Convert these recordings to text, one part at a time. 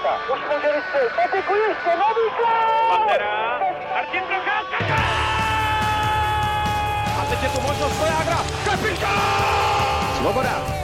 Procházka. Už může vystřelit. Patiku ještě nový gol! Pantera, Martin Procházka, A teď je tu možnost Vojágra. Kapitán! Svoboda,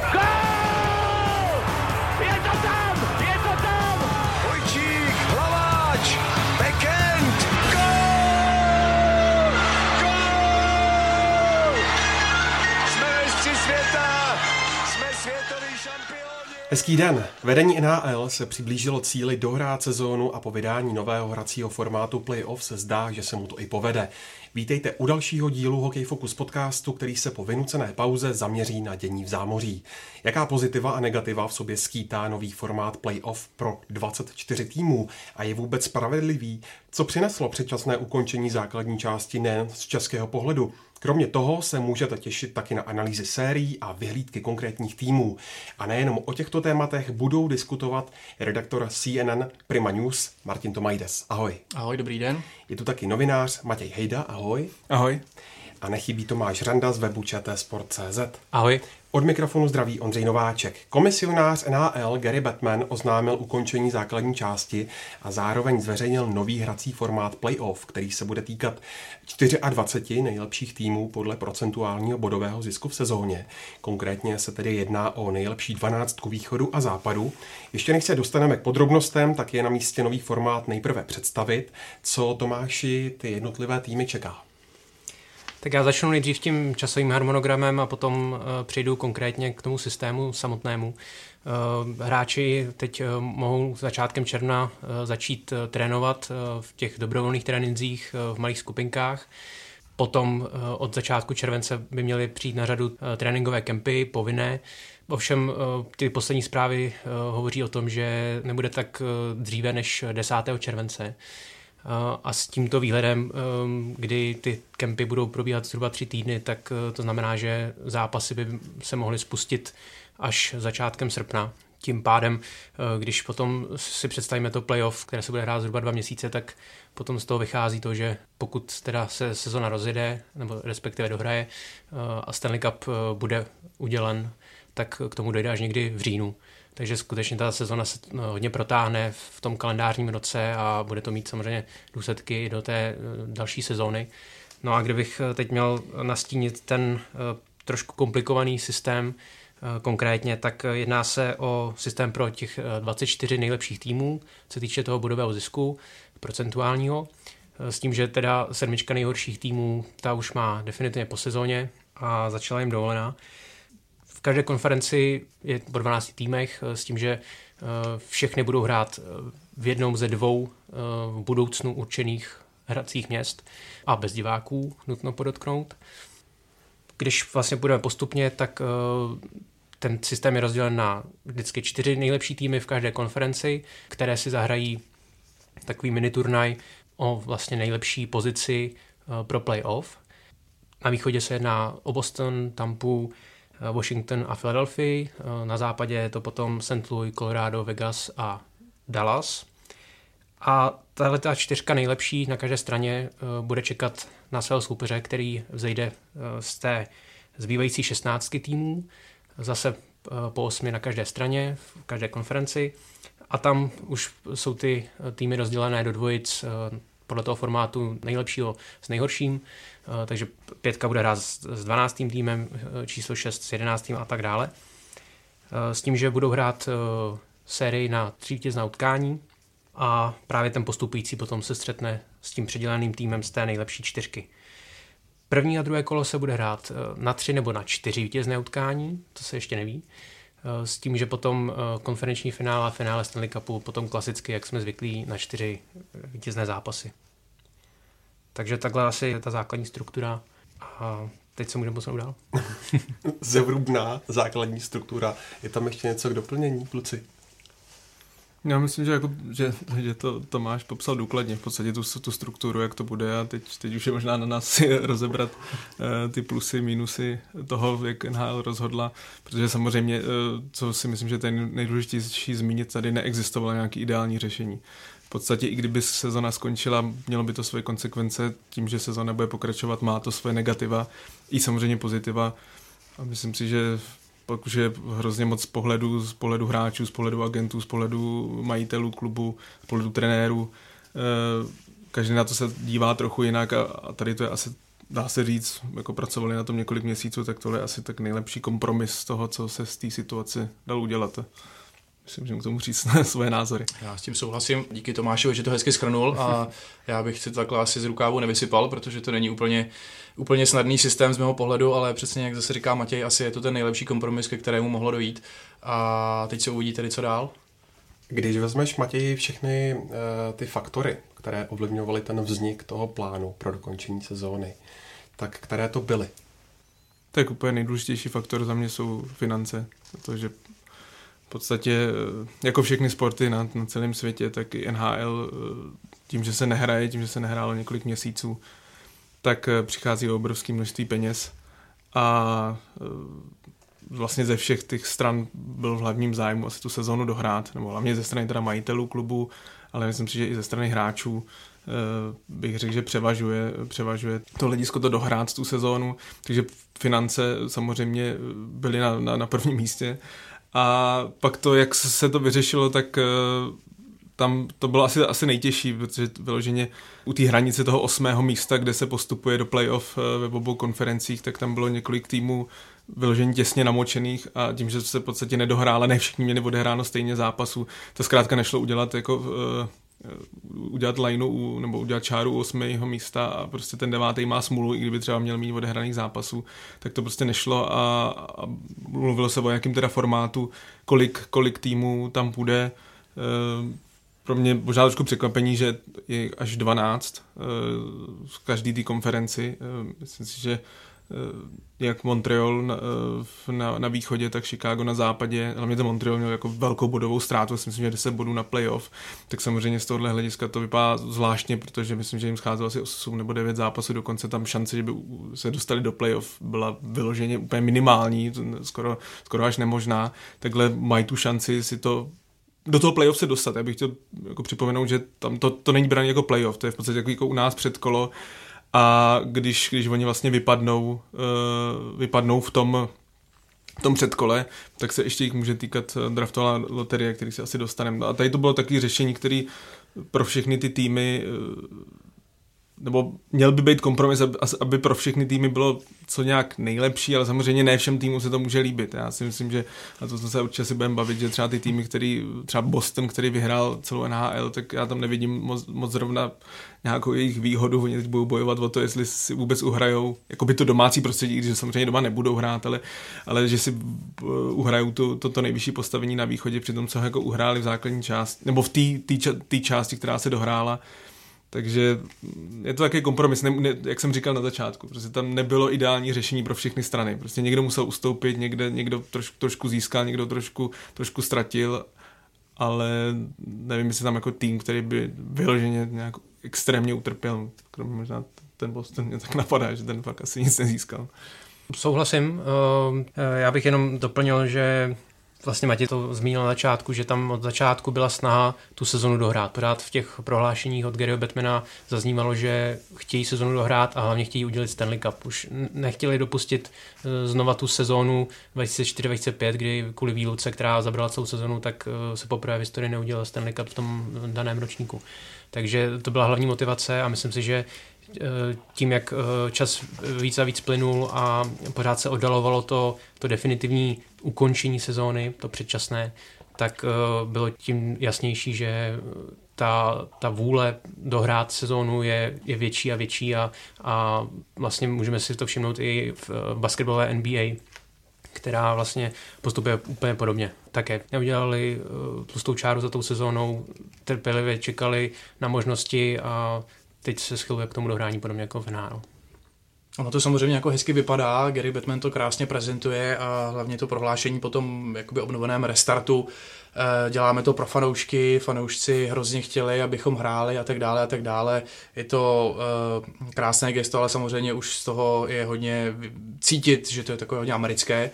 Hezký den. Vedení NHL se přiblížilo cíli dohrát sezónu a po vydání nového hracího formátu playoff se zdá, že se mu to i povede. Vítejte u dalšího dílu Hokej Focus podcastu, který se po vynucené pauze zaměří na dění v zámoří. Jaká pozitiva a negativa v sobě skýtá nový formát playoff pro 24 týmů a je vůbec spravedlivý? Co přineslo předčasné ukončení základní části nejen z českého pohledu? Kromě toho se můžete těšit taky na analýzy sérií a vyhlídky konkrétních týmů. A nejenom o těchto tématech budou diskutovat redaktor CNN Prima News Martin Tomajdes. Ahoj. Ahoj, dobrý den. Je tu taky novinář Matěj Hejda. Ahoj. Ahoj. A nechybí Tomáš Randa z webu čtsport.cz. Ahoj. Od mikrofonu zdraví Ondřej Nováček. Komisionář NHL Gary Batman oznámil ukončení základní části a zároveň zveřejnil nový hrací formát playoff, který se bude týkat 24 nejlepších týmů podle procentuálního bodového zisku v sezóně. Konkrétně se tedy jedná o nejlepší 12 východu a západu. Ještě než se dostaneme k podrobnostem, tak je na místě nový formát nejprve představit, co Tomáši ty jednotlivé týmy čeká. Tak já začnu nejdřív tím časovým harmonogramem a potom uh, přejdu konkrétně k tomu systému samotnému. Uh, hráči teď uh, mohou začátkem června začít trénovat v těch dobrovolných trénincích uh, v malých skupinkách. Potom od začátku července by měly přijít na řadu tréninkové kempy povinné. Ovšem ty poslední zprávy hovoří o tom, že nebude tak dříve než 10. července. A s tímto výhledem, kdy ty kempy budou probíhat zhruba tři týdny, tak to znamená, že zápasy by se mohly spustit až začátkem srpna. Tím pádem, když potom si představíme to playoff, které se bude hrát zhruba dva měsíce, tak potom z toho vychází to, že pokud teda se sezona rozjede, nebo respektive dohraje a Stanley Cup bude udělen, tak k tomu dojde až někdy v říjnu. Takže skutečně ta sezona se no, hodně protáhne v tom kalendářním roce a bude to mít samozřejmě důsledky do té eh, další sezóny. No a kdybych eh, teď měl nastínit ten eh, trošku komplikovaný systém konkrétně, tak jedná se o systém pro těch 24 nejlepších týmů, co se týče toho bodového zisku procentuálního, s tím, že teda sedmička nejhorších týmů, ta už má definitivně po sezóně a začala jim dovolená každé konferenci je po 12 týmech s tím, že eh, všechny budou hrát eh, v jednom ze dvou eh, v budoucnu určených hracích měst a bez diváků, nutno podotknout. Když vlastně budeme postupně, tak ten systém je rozdělen na vždycky čtyři nejlepší týmy v každé konferenci, které si zahrají takový mini turnaj o vlastně nejlepší pozici pro playoff. Na východě se jedná o Boston, Tampu, Eh, Washington a Philadelphia. Eh, na západě je to potom St. Louis, Colorado, Vegas a Dallas. A tahle ta čtyřka nejlepší na každé straně eh, bude čekat na svého soupeře, který vzejde z té zbývající 16 týmů, zase po osmi na každé straně, v každé konferenci. A tam už jsou ty týmy rozdělené do dvojic podle toho formátu nejlepšího s nejhorším. Eh, takže pětka bude hrát s 12. týmem, eh, číslo 6 s 11. a tak dále. Eh, s tím, že budou hrát sérii na tři vítězná utkání a právě ten postupující potom se střetne s tím předěleným týmem z té nejlepší čtyřky. První a druhé kolo se bude hrát na tři nebo na čtyři vítězné utkání, to se ještě neví. S tím, že potom konferenční finále a finále Stanley Cupu potom klasicky, jak jsme zvyklí, na čtyři vítězné zápasy. Takže takhle asi je ta základní struktura. A teď se můžeme posunout dál. Zevrubná základní struktura. Je tam ještě něco k doplnění, kluci? Já myslím, že, jako, že, že to Tomáš popsal důkladně v podstatě tu, tu strukturu, jak to bude a teď, teď už je možná na nás si rozebrat uh, ty plusy, minusy toho, jak NHL rozhodla, protože samozřejmě, uh, co si myslím, že je nejdůležitější zmínit, tady neexistovalo nějaké ideální řešení v podstatě i kdyby sezona skončila, mělo by to svoje konsekvence tím, že sezona bude pokračovat, má to svoje negativa i samozřejmě pozitiva. A myslím si, že pak už je hrozně moc z pohledu, z pohledu hráčů, z pohledu agentů, z pohledu majitelů klubu, z pohledu trenérů. Eh, každý na to se dívá trochu jinak a, a tady to je asi dá se říct, jako pracovali na tom několik měsíců, tak tohle je asi tak nejlepší kompromis toho, co se z té situace dal udělat. Myslím, že k tomu říct svoje názory. Já s tím souhlasím. Díky Tomášovi, že to hezky schrnul a já bych si to takhle asi z rukávu nevysypal, protože to není úplně, úplně snadný systém z mého pohledu, ale přesně jak zase říká Matěj, asi je to ten nejlepší kompromis, ke kterému mohlo dojít. A teď se uvidí tedy, co dál. Když vezmeš, Matěj, všechny uh, ty faktory, které ovlivňovaly ten vznik toho plánu pro dokončení sezóny, tak které to byly? Tak úplně nejdůležitější faktor za mě jsou finance, protože v podstatě eh, jako všechny sporty na, na celém světě, tak i NHL eh, tím, že se nehraje, tím, že se nehrálo několik měsíců, tak eh, přichází obrovské množství peněz. A vlastně ze všech těch stran byl v hlavním zájmu asi tu sezonu dohrát, nebo hlavně ze strany teda majitelů klubu, ale myslím si, že i ze strany hráčů bych řekl, že převažuje, převažuje to hledisko to dohrát tu sezónu, takže finance samozřejmě byly na, na, na prvním místě a pak to, jak se to vyřešilo, tak eh, tam to bylo asi, asi nejtěžší, protože vyloženě u té hranice toho osmého místa, kde se postupuje do playoff eh, ve obou konferencích, tak tam bylo několik týmů vyloženě těsně namočených a tím, že se v podstatě nedohrála, ne všichni měli odehráno stejně zápasů, to zkrátka nešlo udělat jako uh, udělat lineu nebo udělat čáru u osmého místa a prostě ten devátý má smůlu, i kdyby třeba měl mít odehraných zápasů, tak to prostě nešlo a, a mluvilo se o jakým teda formátu, kolik, kolik týmů tam půjde. Eh, pro mě možná trošku překvapení, že je až 12 v každé té konferenci. Myslím si, že jak Montreal na, eh, na, na východě, tak Chicago na západě. Hlavně to Montreal měl jako velkou bodovou ztrátu, myslím, že 10 bodů na playoff, tak samozřejmě z tohohle hlediska to vypadá zvláštně, protože myslím, že jim scházelo asi 8 nebo 9 zápasů, dokonce tam šance, že by se dostali do playoff, byla vyloženě úplně minimální, skoro, skoro až nemožná. Takhle mají tu šanci si to do toho playoff se dostat. Já bych chtěl jako připomenout, že tam to, to není brané jako playoff, to je v podstatě jako, jako u nás před kolo, a když, když oni vlastně vypadnou, uh, vypadnou v tom, v tom předkole, tak se ještě jich může týkat eh, draftová loterie, který si asi dostaneme. A tady to bylo takové řešení, které pro všechny ty týmy uh, nebo měl by být kompromis, aby pro všechny týmy bylo co nějak nejlepší, ale samozřejmě ne všem týmům se to může líbit. Já si myslím, že a to se určitě si budeme bavit, že třeba ty týmy, který, třeba Boston, který vyhrál celou NHL, tak já tam nevidím moc, moc zrovna nějakou jejich výhodu, oni teď budou bojovat o to, jestli si vůbec uhrajou, jako by to domácí prostředí, když samozřejmě doma nebudou hrát, ale, ale že si uh, uhrajou to, to, to nejvyšší postavení na východě, při tom, co jako uhráli v základní části, nebo v té části, která se dohrála, takže je to takový kompromis, ne, ne, jak jsem říkal na začátku. Prostě tam nebylo ideální řešení pro všechny strany. Prostě někdo musel ustoupit, někde, někdo troš, trošku získal, někdo trošku, trošku ztratil, ale nevím, jestli tam jako tým, který by vyloženě nějak extrémně utrpěl, kromě možná ten Boston mě tak napadá, že ten fakt asi nic nezískal. Souhlasím. Eh, já bych jenom doplnil, že Vlastně Matěj to zmínil na začátku, že tam od začátku byla snaha tu sezonu dohrát. Pořád v těch prohlášeních od Garyho Batmana zaznívalo, že chtějí sezonu dohrát a hlavně chtějí udělat Stanley Cup. Už nechtěli dopustit eh, znova tu sezónu 2004-2005, kdy kvůli výluce, která zabrala celou sezonu, tak eh, se poprvé v historii neudělal Stanley Cup v tom daném ročníku. Takže to byla hlavní motivace a myslím si, že tím, jak eh, čas víc a víc plynul a pořád se oddalovalo to, to definitivní ukončení sezóny, to předčasné, tak eh, bylo tím jasnější, že ta, ta vůle dohrát sezónu je, je větší a větší a, a vlastně můžeme si to všimnout i v basketbalové NBA, která vlastně postupuje úplně podobně. Také neudělali tlustou čáru za tou sezónou, trpělivě čekali na možnosti a teď se schyluje k tomu dohrání podobně jako v NHL. Ono to samozřejmě jako hezky vypadá, Gary Batman to krásně prezentuje a hlavně to prohlášení po tom jakoby obnoveném restartu. Eh, děláme to pro fanoušky, fanoušci hrozně chtěli, abychom hráli a tak dále a tak dále. Je to uh, krásné gesto, ale samozřejmě už z toho je hodně cítit, že to je takové hodně americké.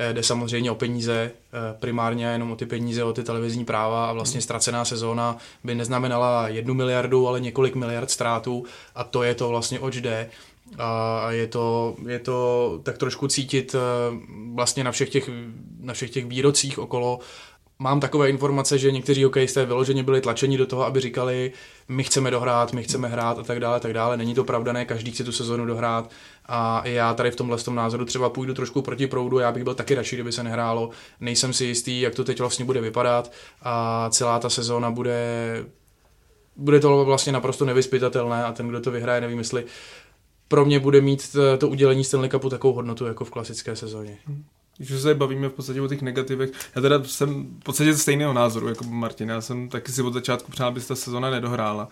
Eh, jde samozřejmě o peníze, eh, primárně jenom o ty peníze, o ty televizní práva a vlastně ztracená sezóna by neznamenala jednu miliardu, ale několik miliard ztrátů a to je to vlastně oč jde. A je to, je to tak trošku cítit eh, vlastně na všech těch, na všech těch výrocích okolo mám takové informace, že někteří hokejisté vyloženě byli tlačeni do toho, aby říkali, my chceme dohrát, my chceme hrát a tak dále, tak dále. Není to pravda, ne každý chce tu sezonu dohrát. A já tady v tomhle tom názoru třeba půjdu trošku proti proudu, já bych byl taky radši, kdyby se nehrálo. Nejsem si jistý, jak to teď vlastně bude vypadat a celá ta sezóna bude bude to vlastně naprosto nevyspytatelné a ten, kdo to vyhraje, nevím, jestli pro mě bude mít to udělení Stanley Cupu takovou hodnotu jako v klasické sezóně. Když se bavíme v podstatě o těch negativech, já teda jsem v podstatě stejného názoru jako Martin. Já jsem taky si od začátku přál, aby se ta sezona nedohrála.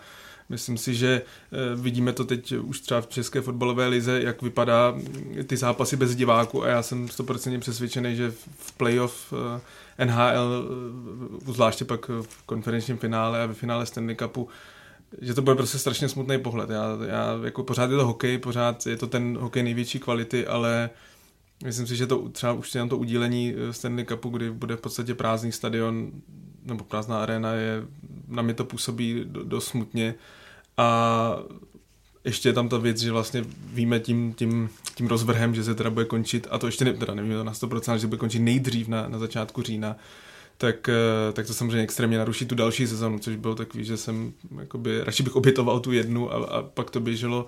Myslím si, že eh, vidíme to teď už třeba v České fotbalové lize, jak vypadá ty zápasy bez diváku a já jsem 100% přesvědčený, že v playoff eh, NHL, eh, zvláště pak v konferenčním finále a ve finále Stanley Cupu, že to bude prostě strašně smutný pohled. Já, já jako pořád je to hokej, pořád je to ten hokej největší kvality, ale Myslím si, že to třeba už jenom to udílení Stanley Cupu, kdy bude v podstatě prázdný stadion nebo prázdná arena, je, na mě to působí dost smutně a ještě je tam ta věc, že vlastně víme tím, tím, tím rozvrhem, že se teda bude končit, a to ještě ne, teda nevíme to na 100%, že bude končit nejdřív na, na začátku října, tak, eh, tak to samozřejmě extrémně naruší tu další sezonu, což bylo takový, že jsem jakoby, radši bych obětoval tu jednu a, a pak to běželo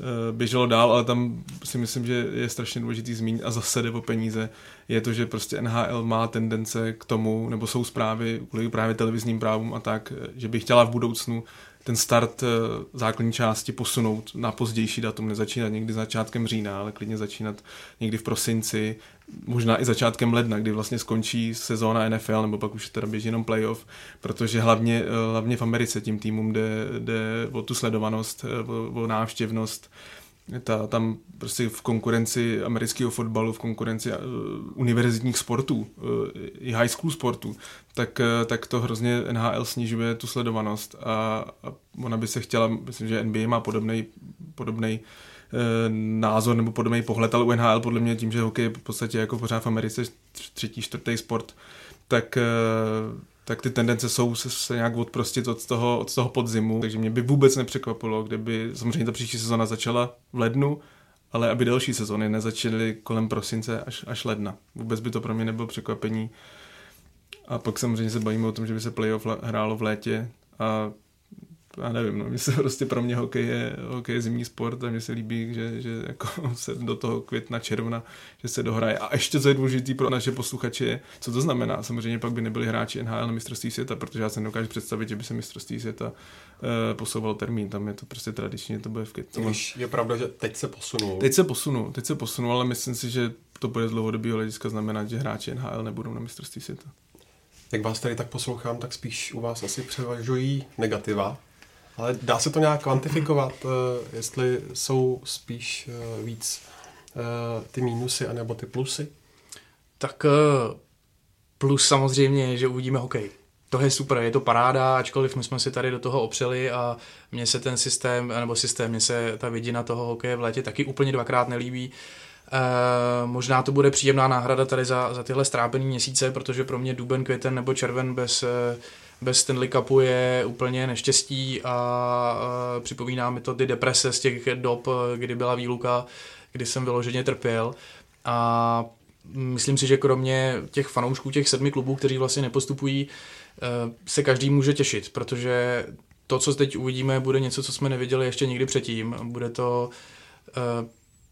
Eh, běželo dál, ale tam si myslím, že je strašně důležitý zmínit a zase jde o peníze, je to, že prostě NHL má tendence k tomu, nebo jsou zprávy kvůli právě televizním právům a tak, že by chtěla v budoucnu ten start eh, základní části posunout na pozdější datum, nezačínat někdy začátkem října, ale klidně začínat někdy v prosinci, možná i začátkem ledna, kdy vlastně skončí sezóna NFL, nebo pak už teda běží jenom playoff, protože hlavně, eh, hlavně v Americe tím týmům jde, jde o tu sledovanost, eh, o, o návštěvnost, ta, tam prostě v konkurenci amerického fotbalu, v konkurenci uh, univerzitních sportů, uh, i high school sportů, tak, uh, tak to hrozně NHL snižuje tu sledovanost a, a ona by se chtěla, myslím, že NBA má podobný podobný názor nebo podobný pohled, ale u NHL podle mě tím, že hokej je v podstatě jako pořád v Americe třetí, čtvrtý sport, tak tak ty tendence jsou se, se nějak odprostit od toho, od toho podzimu, takže mě by vůbec nepřekvapilo, kdyby samozřejmě ta příští sezona začala v lednu, ale aby další sezony nezačaly kolem prosince až, až ledna. Vůbec by to pro mě nebylo překvapení. A pak samozřejmě se bavíme o tom, že by se playoff hrálo v létě a já nevím, no, mě se prostě pro mě hokej je, hokej je zimní sport a mně se líbí, že, že jako se do toho května, června, že se dohraje. A ještě co je důležité pro naše posluchače je, co to znamená. Samozřejmě pak by nebyli hráči NHL na mistrovství světa, protože já se nedokážu představit, že by se mistrovství světa uh, posouval termín. Tam je to prostě tradičně, to bude v květnu. Je pravda, že teď se posunul. Teď se posunul, teď se posunul, ale myslím si, že to bude z dlouhodobého hlediska znamenat, že hráči NHL nebudou na mistrovství světa. Jak vás tady tak poslouchám, tak spíš u vás asi převažují negativa. Ale dá se to nějak kvantifikovat, eh, jestli jsou spíš eh, víc eh, ty mínusy anebo ty plusy? Tak plus samozřejmě je, že uvidíme hokej. To je super, je to paráda, ačkoliv my jsme si tady do toho opřeli a mně se ten systém, nebo systém, mně se ta vidina toho hokeje v létě taky úplně dvakrát nelíbí. E, možná to bude příjemná náhrada tady za, za tyhle strápený měsíce, protože pro mě duben, květen nebo červen bez bez Stanley Cupu je úplně neštěstí a, připomíná mi to ty deprese z těch dob, kdy byla výluka, kdy jsem vyloženě trpěl a myslím si, že kromě těch fanoušků těch sedmi klubů, kteří vlastně nepostupují, eh, se každý může těšit, protože to, co teď uvidíme, bude něco, co jsme neviděli ještě nikdy předtím. Bude to, eh,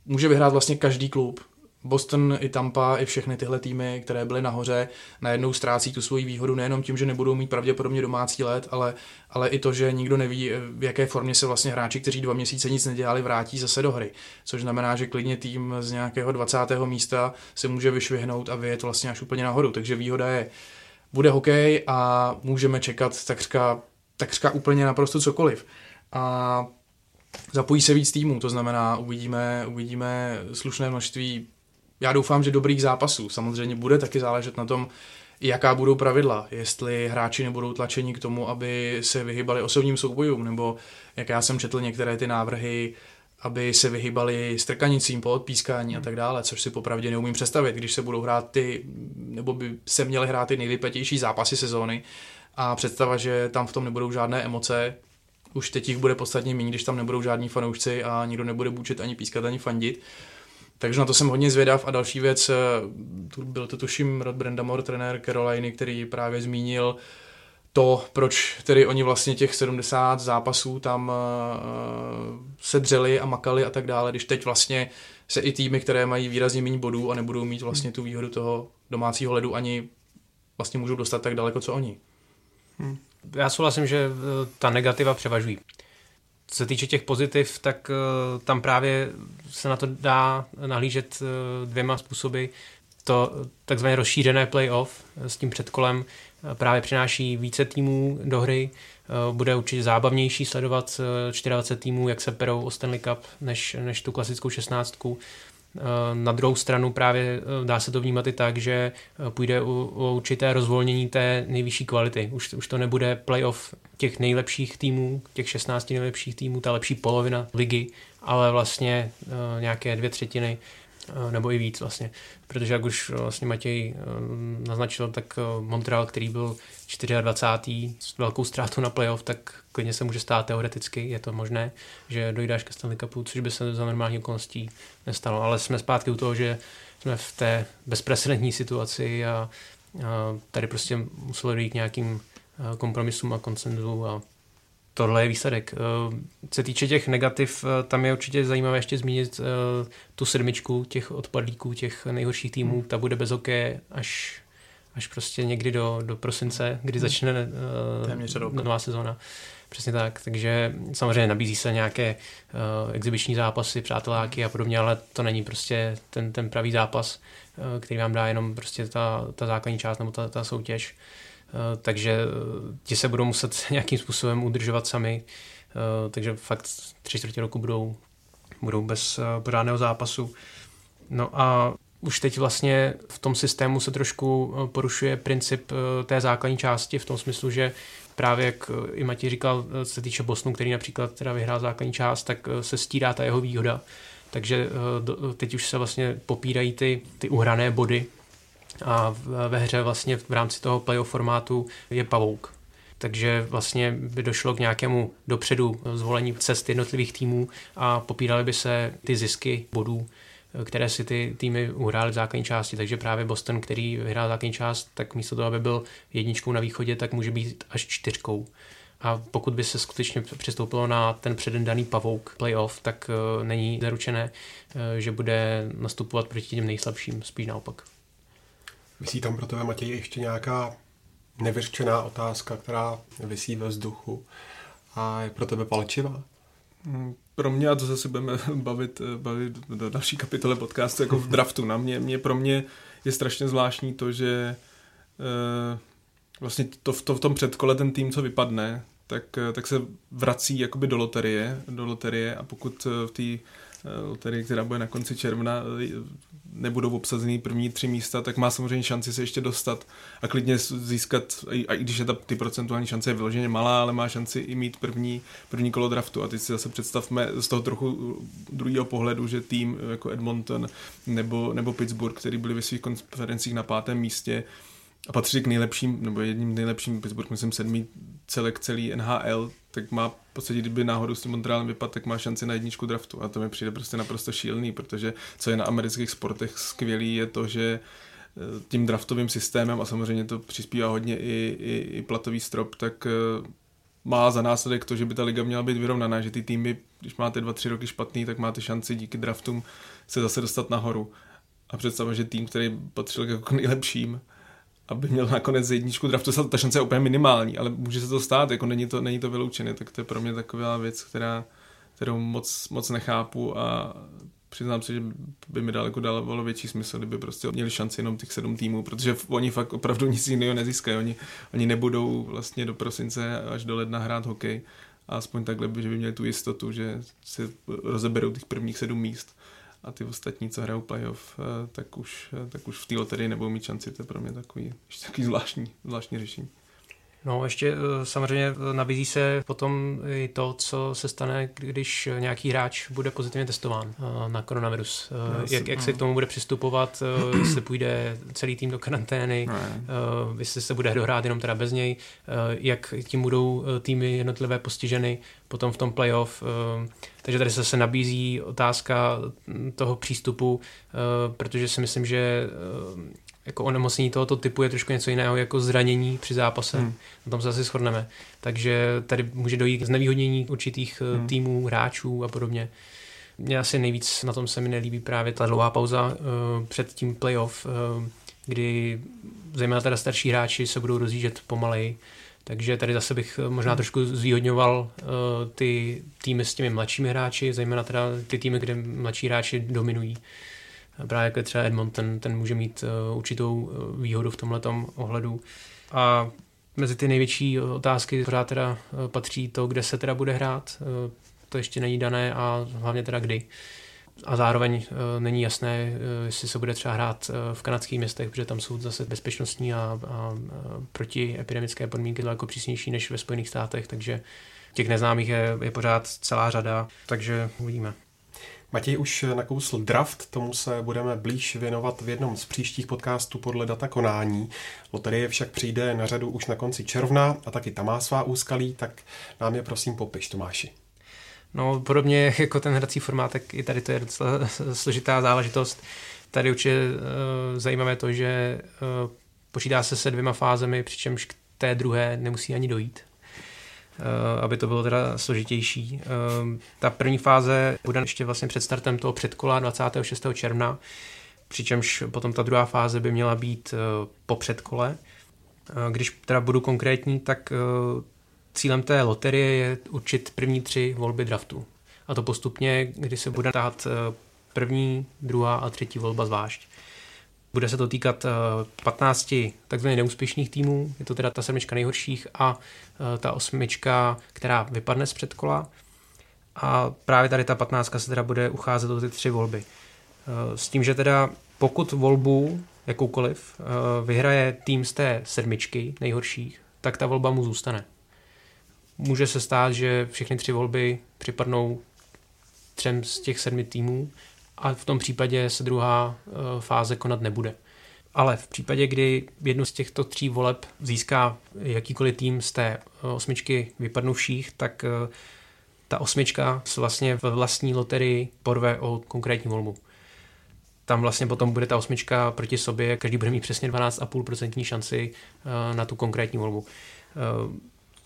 může vyhrát vlastně každý klub Boston i Tampa, i všechny tyhle týmy, které byly nahoře, najednou ztrácí tu svoji výhodu nejenom tím, že nebudou mít pravděpodobně domácí let, ale, ale i to, že nikdo neví, v jaké formě se vlastně hráči, kteří dva měsíce nic nedělali, vrátí zase do hry. Což znamená, že klidně tým z nějakého 20. místa se může vyšvihnout a vyjet vlastně až úplně nahoru. Takže výhoda je, bude hokej a můžeme čekat takřka, takřka úplně naprosto cokoliv. A zapojí se víc týmů, to znamená, uvidíme, uvidíme slušné množství já doufám, že dobrých zápasů. Samozřejmě bude taky záležet na tom, jaká budou pravidla, jestli hráči nebudou tlačeni k tomu, aby se vyhybali osobním soubojům, nebo jak já jsem četl některé ty návrhy, aby se vyhybali strkanicím po odpískání a tak dále, což si popravdě neumím představit, když se budou hrát ty, nebo by se měly hrát ty nejvypětější zápasy sezóny a představa, že tam v tom nebudou žádné emoce, už teď jich bude podstatně méně, když tam nebudou žádní fanoušci a nikdo nebude bučit ani pískat, ani fandit. Takže na to jsem hodně zvědav. A další věc, tu byl to tuším Rod Brandamore, trenér Caroliny, který právě zmínil to, proč tedy oni vlastně těch 70 zápasů tam uh, se dřeli a makali a tak dále, když teď vlastně se i týmy, které mají výrazně méně bodů a nebudou mít vlastně tu výhodu toho domácího ledu, ani vlastně můžou dostat tak daleko, co oni. Hmm. Já souhlasím, že ta negativa převažují. Co se týče těch pozitiv, tak uh, tam právě se na to dá nahlížet uh, dvěma způsoby. To takzvané rozšířené playoff s tím předkolem právě přináší více týmů do hry. Bude určitě zábavnější sledovat 24 týmů, jak se perou o Stanley Cup, než, než tu klasickou 16. Na druhou stranu právě dá se to vnímat i tak, že půjde o, určité rozvolnění té nejvyšší kvality. Už, už to nebude playoff těch nejlepších týmů, těch 16 nejlepších týmů, ta lepší polovina ligy, ale vlastně nějaké dvě třetiny nebo i víc vlastně. Protože jak už vlastně Matěj naznačil, tak Montreal, který byl 24. s velkou ztrátou na playoff, tak klidně se může stát teoreticky, je to možné, že dojde až ke Stanley Cupu, což by se za normální okolností nestalo. Ale jsme zpátky u toho, že jsme v té bezprecedentní situaci a, a tady prostě muselo dojít nějakým kompromisům a koncenzu a tohle je výsledek. Co se týče těch negativ, tam je určitě zajímavé ještě zmínit tu sedmičku těch odpadlíků, těch nejhorších týmů. Ta bude bez hokeje až, až prostě někdy do, do prosince, kdy začne nová sezóna. Přesně tak, takže samozřejmě nabízí se nějaké uh, exibiční zápasy, přáteláky a podobně, ale to není prostě ten, ten pravý zápas, uh, který vám dá jenom prostě ta, ta základní část nebo ta, ta soutěž. Uh, takže ti se budou muset nějakým způsobem udržovat sami, uh, takže fakt tři čtvrtě roku budou, budou bez pořádného zápasu. No a už teď vlastně v tom systému se trošku porušuje princip té základní části v tom smyslu, že právě jak i Matěj říkal, se týče Bosnu, který například teda vyhrál základní část, tak eh, se stírá ta jeho výhoda. Takže eh, teď už se vlastně popírají ty, ty uhrané body a ve hře vlastně v rámci toho playoff formátu je pavouk. Takže vlastně by došlo k nějakému dopředu zvolení cest jednotlivých týmů a popírali by se ty zisky bodů které si ty týmy uhrály v základní části, takže právě Boston, který vyhrál základní část, tak místo toho, aby byl jedničkou na východě, tak může být až čtyřkou. A pokud by se skutečně přistoupilo na ten předem daný pavouk playoff, tak uh, není zaručené, uh, že bude nastupovat proti těm nejslabším, spíš naopak. Vysí tam pro tebe, Matěj, ještě nějaká nevyřčená otázka, která vysí ve vzduchu a je pro tebe palčivá? Hmm, pro mě, a to zase budeme bavit, bavit do další kapitole podcastu, jako v draftu na mě, mě pro mě je strašně zvláštní to, že e, vlastně to, to v tom předkole ten tým, co vypadne, tak, tak se vrací jakoby do loterie, do loterie a pokud v té loterii, která bude na konci června, nebudou obsazený první tři místa, tak má samozřejmě šanci se ještě dostat a klidně získat, a i když je ta, ty procentuální šance je vyloženě malá, ale má šanci i mít první, první kolo draftu. A teď si zase představme z toho trochu druhého pohledu, že tým jako Edmonton nebo, nebo Pittsburgh, který byli ve svých konferencích na pátém místě, a patří k nejlepším, nebo jedním nejlepším, Pittsburgh, myslím, sedmý celek celý NHL, tak má v podstatě, kdyby náhodou s tím Montrealem vypadl, tak má šanci na jedničku draftu. A to mi přijde prostě naprosto šílený, protože co je na amerických sportech skvělý, je to, že eh, tím draftovým systémem, a samozřejmě to přispívá hodně i, i, i platový strop, tak eh, má za následek to, že by ta liga měla být vyrovnaná, že ty týmy, když máte dva, tři roky špatný, tak máte šanci díky draftům se zase dostat nahoru. A představa, že tým, který patřil jako nejlepším, aby měl nakonec jedničku draftu, ta šance je úplně minimální, ale může se to stát, jako není to, není to vyloučené, tak to je pro mě taková věc, která, kterou moc, moc nechápu a přiznám se, že by mi daleko dalo větší smysl, kdyby prostě měli šanci jenom těch sedm týmů, protože oni fakt opravdu nic jiného nezískají. Oni, oni nebudou vlastně do prosince až do ledna hrát hokej. A aspoň takhle, že by měli tu jistotu, že si rozeberou těch prvních sedm míst a ty ostatní, co hrajou playoff, eh, tak už, eh, tak už v té loterii nebudou mít šanci. To je pro mě takový, takový zvláštní, zvláštní řešení. No, ještě eh, samozřejmě nabízí se potom i to, co se stane, když nějaký hráč bude pozitivně testován eh, na koronavirus. Eh, jak, jak se k tomu bude přistupovat, jestli půjde celý tým do karantény, jestli se bude dohrát jenom teda bez něj, jak tím budou týmy jednotlivé postiženy potom v tom playoff. Takže tady se se nabízí otázka toho přístupu, protože si myslím, že jako onemocnění tohoto typu je trošku něco jiného jako zranění při zápase. Hmm. Na tom se asi shodneme. Takže tady může dojít k znevýhodnění určitých eh, hmm. týmů, hráčů a podobně. Mně asi nejvíc na tom se mi nelíbí právě ta dlouhá pauza uh, před tím playoff, uh, kdy zejména teda starší hráči se budou rozjíždět pomalej. Takže tady zase bych možná hmm. trošku zvýhodňoval uh, ty týmy s těmi mladšími hráči, zejména teda ty týmy, kde mladší hráči dominují právě jako třeba Edmonton, ten může mít uh, určitou uh, výhodu v tomhle ohledu. A mezi ty největší otázky pořád teda patří to, kde se teda bude hrát. To ještě není dané a hlavně teda kdy. A zároveň není jasné, jestli se bude třeba hrát v kanadských městech, protože tam jsou zase bezpečnostní a, a, a protiepidemické podmínky daleko přísnější než ve Spojených státech, takže těch neznámých je, je pořád celá řada, takže uvidíme. Matěj už nakousl draft, tomu se budeme blíž věnovat v jednom z příštích podcastů podle data konání. Loterie však přijde na řadu už na konci června a taky tam má svá úskalí, tak nám je prosím popiš, Tomáši. No, podobně jako ten hrací formát, tak i tady to je docela složitá záležitost. Tady určitě uh, zajímavé to, že uh, počítá se se dvěma fázemi, přičemž k té druhé nemusí ani dojít. Eh, aby to bylo teda složitější. Eh, ta první fáze bude ještě vlastně před startem toho předkola 26. června, přičemž potom ta druhá fáze by měla být eh, po předkole. Když teda budu konkrétní, tak cílem té loterie je určit první tři volby draftu. A to postupně, kdy se bude dát první, druhá a třetí volba zvlášť. Bude se to týkat 15 eh, takzvaných neúspěšných týmů, je to teda ta sedmička nejhorších a eh, ta osmička, která vypadne z předkola. A právě tady ta 15 se teda bude ucházet o ty tři volby. Eh, s tím, že teda pokud volbu jakoukoliv vyhraje tým z té sedmičky nejhorších, tak ta volba mu zůstane. Může se stát, že všechny tři volby připadnou třem z těch sedmi týmů a v tom případě se druhá eh, fáze konat nebude. Ale v případě, kdy jednu z těchto tří voleb získá jakýkoliv tým z té eh, osmičky vypadnuvších, tak eh, ta osmička vlastně v vlastní loterii porve o konkrétní volbu. Tam vlastně potom bude ta osmička proti sobě, každý bude mít přesně 12,5% šanci na tu konkrétní volbu.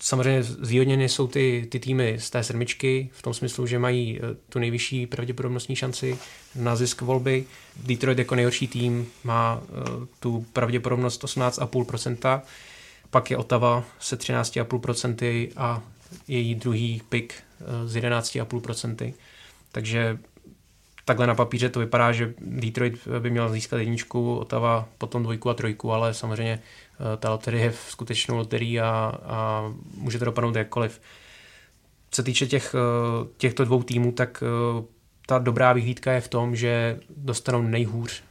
Samozřejmě zvýhodněny jsou ty, ty týmy z té sedmičky, v tom smyslu, že mají eh, tu nejvyšší pravděpodobnostní šanci na zisk volby. Detroit jako nejhorší tým má uh, tu pravděpodobnost 18,5%, pak je Ottawa se 13,5% a její druhý pick uh, z 11,5%. Takže takhle na papíře to vypadá, že Detroit by měl získat jedničku, Ottawa potom dvojku a trojku, ale samozřejmě eh, ta loterie je skutečnou loterií a, a může to dopadnout jakkoliv. Co se týče těch, eh, těchto dvou týmů, tak eh, ta dobrá vyhlídka je v tom, že dostanou nejhůř